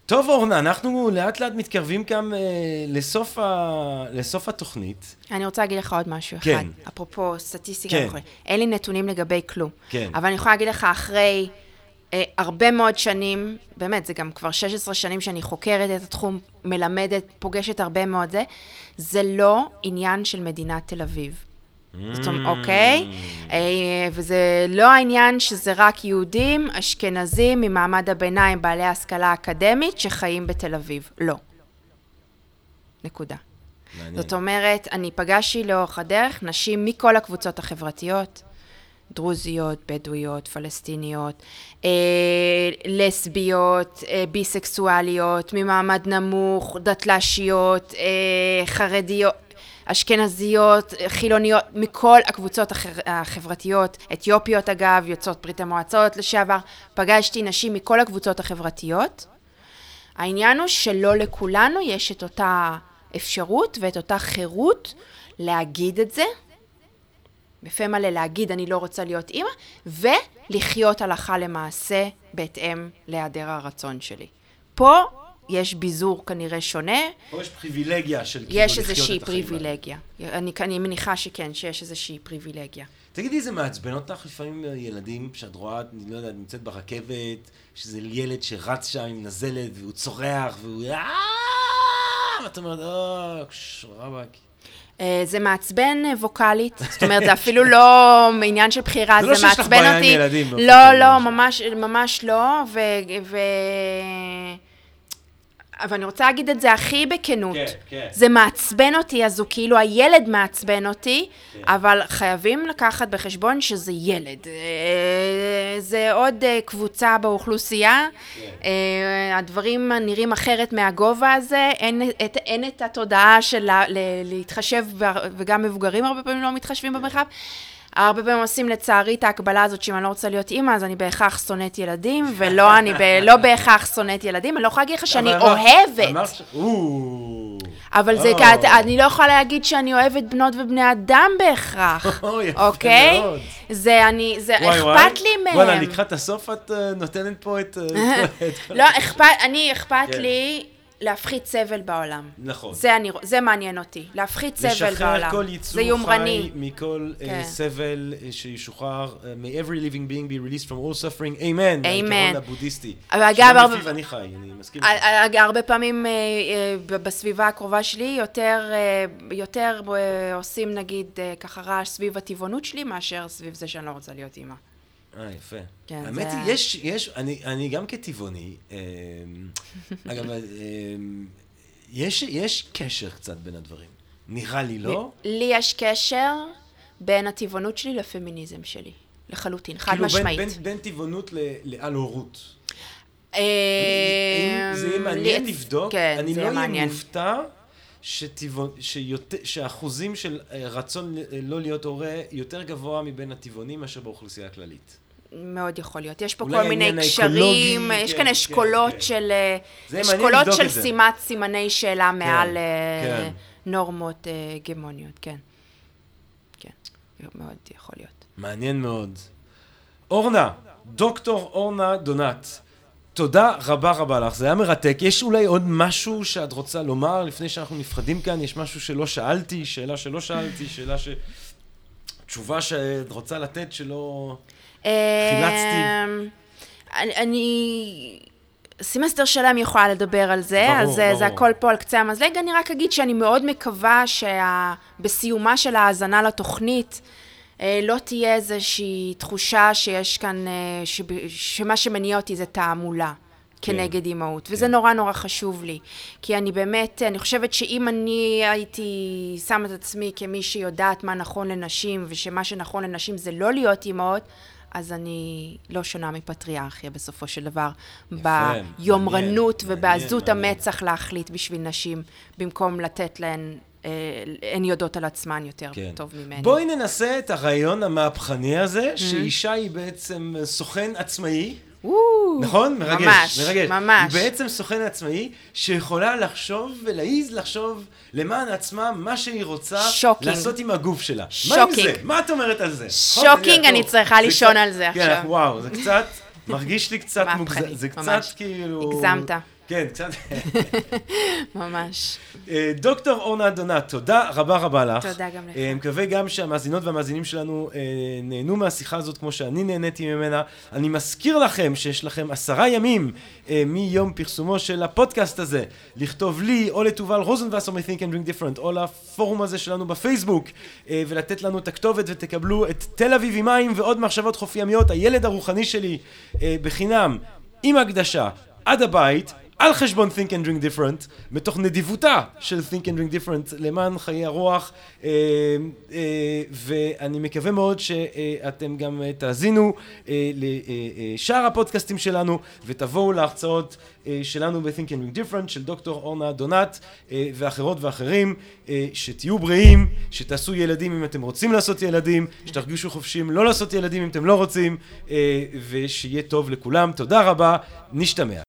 טוב, אורנה, אנחנו לאט לאט מתקרבים גם אה, לסוף, ה... לסוף התוכנית. אני רוצה להגיד לך עוד משהו כן. אחד, אפרופו סטטיסטיקה כן. וכו'. אין לי נתונים לגבי כלום. כן. אבל אני יכולה להגיד לך, אחרי אה, הרבה מאוד שנים, באמת, זה גם כבר 16 שנים שאני חוקרת את התחום, מלמדת, פוגשת הרבה מאוד זה, זה לא עניין של מדינת תל אביב. זאת אומרת, אוקיי? אה, וזה לא העניין שזה רק יהודים, אשכנזים, ממעמד הביניים, בעלי השכלה אקדמית, שחיים בתל אביב. לא. נקודה. מעניין. זאת אומרת, אני פגשתי לאורך הדרך נשים מכל הקבוצות החברתיות, דרוזיות, בדואיות, פלסטיניות, אה, לסביות, אה, ביסקסואליות, ממעמד נמוך, דתל"שיות, אה, חרדיות, אשכנזיות, חילוניות, מכל הקבוצות החברתיות, אתיופיות אגב, יוצאות ברית המועצות לשעבר, פגשתי נשים מכל הקבוצות החברתיות. העניין הוא שלא לכולנו יש את אותה אפשרות ואת אותה חירות להגיד את זה, בפה מלא להגיד אני לא רוצה להיות אימא, ולחיות הלכה למעשה בהתאם להיעדר הרצון שלי. פה יש ביזור כנראה שונה, פה יש פריבילגיה של כאילו יש לחיות איזושהי את החיים האלה. פריבילגיה. אני, אני מניחה שכן, שיש איזושהי פריבילגיה. תגידי, זה מעצבן אותך לפעמים אה, ילדים שאת רואה, אני לא יודע, נמצאת ברכבת, שזה ילד שרץ שם עם נזלת והוא צורח והוא... "אה!" ואת אומרת, אה, רבאק. אה, זה מעצבן ווקאלית, זאת אומרת, זה אפילו לא עניין של בחירה, זה זה לא שיש לך מעצבן בעיה עם אותי. ילדים לא, לא. ממש, ממש לא, ו... ו... אבל אני רוצה להגיד את זה הכי בכנות. כן, כן. זה מעצבן אותי, אז הוא כאילו הילד מעצבן אותי, אבל חייבים לקחת בחשבון שזה ילד. אה, זה עוד אה, קבוצה באוכלוסייה, אה, הדברים נראים אחרת מהגובה הזה, אין את, אין את התודעה של לה- להתחשב, וגם מבוגרים הרבה פעמים לא מתחשבים במרחב. הרבה פעמים עושים לצערי את ההקבלה הזאת שאם אני לא רוצה להיות אימא, אז אני בהכרח שונאת ילדים, ולא, אני ב- לא בהכרח שונאת ילדים. אני לא יכולה להגיד לך שאני אוהבת. אבל זה, או. כעת- אני לא יכולה להגיד שאני אוהבת בנות ובני אדם בהכרח, אוקיי? זה אני, זה. אכפת לי מהם. וואלה, לקראת הסוף את אה, נותנת פה את... אה, לא, אכפת, אני, אכפת כן. לי להפחית סבל בעולם. נכון. זה, אני, זה מעניין אותי, להפחית סבל לשחרר בעולם. כל זה יצור יומרני. חי מכל אה, כן. סבל אה, שישוחרר. אה, May every living being be released from all suffering. אמן. העיקרון הבודהיסטי. אגב, הרבה- לפיו אני חי, אני מסכים. ה- הרבה פעמים אה, ב- בסביבה הקרובה שלי יותר, אה, יותר אה, עושים נגיד אה, ככה רעש סביב הטבעונות שלי מאשר סביב זה שאני לא רוצה להיות אימא. אה, יפה. כן, האמת זה- היא, יש, יש, אני, אני גם כטבעוני, אה, אגב, אה, יש, יש קשר קצת בין הדברים. נראה לי, לא? לי יש קשר בין הטבעונות שלי לפמיניזם שלי. לחלוטין, חד כאילו משמעית. בין, בין, בין טבעונות לעל הורות. אה, זה יהיה מעניין לבדוק, כן, אני לא אהיה. מופתע שטבעון- שיותר- שהאחוזים של אה, רצון לא להיות הורה יותר גבוה מבין הטבעונים מאשר באוכלוסייה הכללית. מאוד יכול להיות. יש פה כל מיני קשרים, האקולוגי, יש כן, כאן כן, אשכולות כן. של... אה, אשכולות של. שימת סימני שאלה מעל אה, כן. נורמות אה, הגמוניות, כן. כן, מאוד יכול להיות. מעניין מאוד. אורנה, דוקטור אורנה דונת, תודה רבה רבה לך, זה היה מרתק. יש אולי עוד משהו שאת רוצה לומר לפני שאנחנו נפרדים כאן? יש משהו שלא שאלתי, שאלה שלא שאלתי, שאלה ש... תשובה שאת רוצה לתת שלא... חילצתי. אמ, אני- אני... סמסטר שלם יכולה לדבר על זה, ברור, אז אה, זה ברור. הכל פה על קצה המזלג. אני רק אגיד שאני מאוד מקווה שבסיומה של ההאזנה לתוכנית, אה, לא תהיה איזושהי תחושה שיש כאן, אה, שב- שמה שמניע אותי זה תעמולה. כן. כנגד אימהות, וזה נורא נורא חשוב לי. כי אני באמת, אני חושבת שאם אני הייתי שמה את עצמי כמי שיודעת מה נכון לנשים, ושמה שנכון לנשים זה לא להיות אימהות, אז אני לא שונה מפטריארכיה בסופו של דבר. ביומרנות מעניין, ובעזות מעניין. המצח להחליט בשביל נשים, במקום לתת להן, אה, הן יודעות על עצמן יותר כן. טוב ממני. בואי ננסה את הרעיון המהפכני הזה, שאישה היא בעצם סוכן עצמאי. נכון? מרגש, ממש, מרגש. ממש. היא בעצם סוכן עצמאי שיכולה לחשוב ולהעיז לחשוב למען עצמה מה שהיא רוצה shocking. לעשות עם הגוף שלה. מה עם shocking. זה? מה את אומרת על זה? shocking, אני. צריכה לישון על זה כן, עכשיו. וואו, זה קצת, מרגיש לי קצת מוגזם. זה קצת. כאילו... הגזמת. כן, קצת. ממש. אה, דוקטור אורנה דונת, תודה רבה רבה לך. תודה גם לך. אה, מקווה גם שהמאזינות והמאזינים שלנו אה, נהנו מהשיחה הזאת כמו שאני נהניתי ממנה. אני מזכיר לכם שיש לכם עשרה ימים מיום פרסומו של הפודקאסט הזה, לכתוב לי או לתובל רוזנבסר מ-Think and Drink Different או לפורום הזה שלנו בפייסבוק ולתת לנו את הכתובת ותקבלו את תל אביב עם מים ועוד מחשבות חוף ימיות, הילד הרוחני שלי בחינם, עם הקדשה, עד הבית. על חשבון Think and Drink Different, מתוך נדיבותה של Think and Drink Different למען חיי הרוח, אה, אה, ואני מקווה מאוד שאתם גם אה, תאזינו אה, לשאר הפודקאסטים שלנו, ותבואו להרצאות אה, שלנו ב-Think and Drink Different של דוקטור אורנה דונת אה, ואחרות ואחרים, אה, שתהיו בריאים, שתעשו ילדים אם אתם רוצים לעשות ילדים, שתרגישו חופשיים לא לעשות ילדים אם אתם לא רוצים, אה, ושיהיה טוב לכולם. תודה רבה, נשתמע.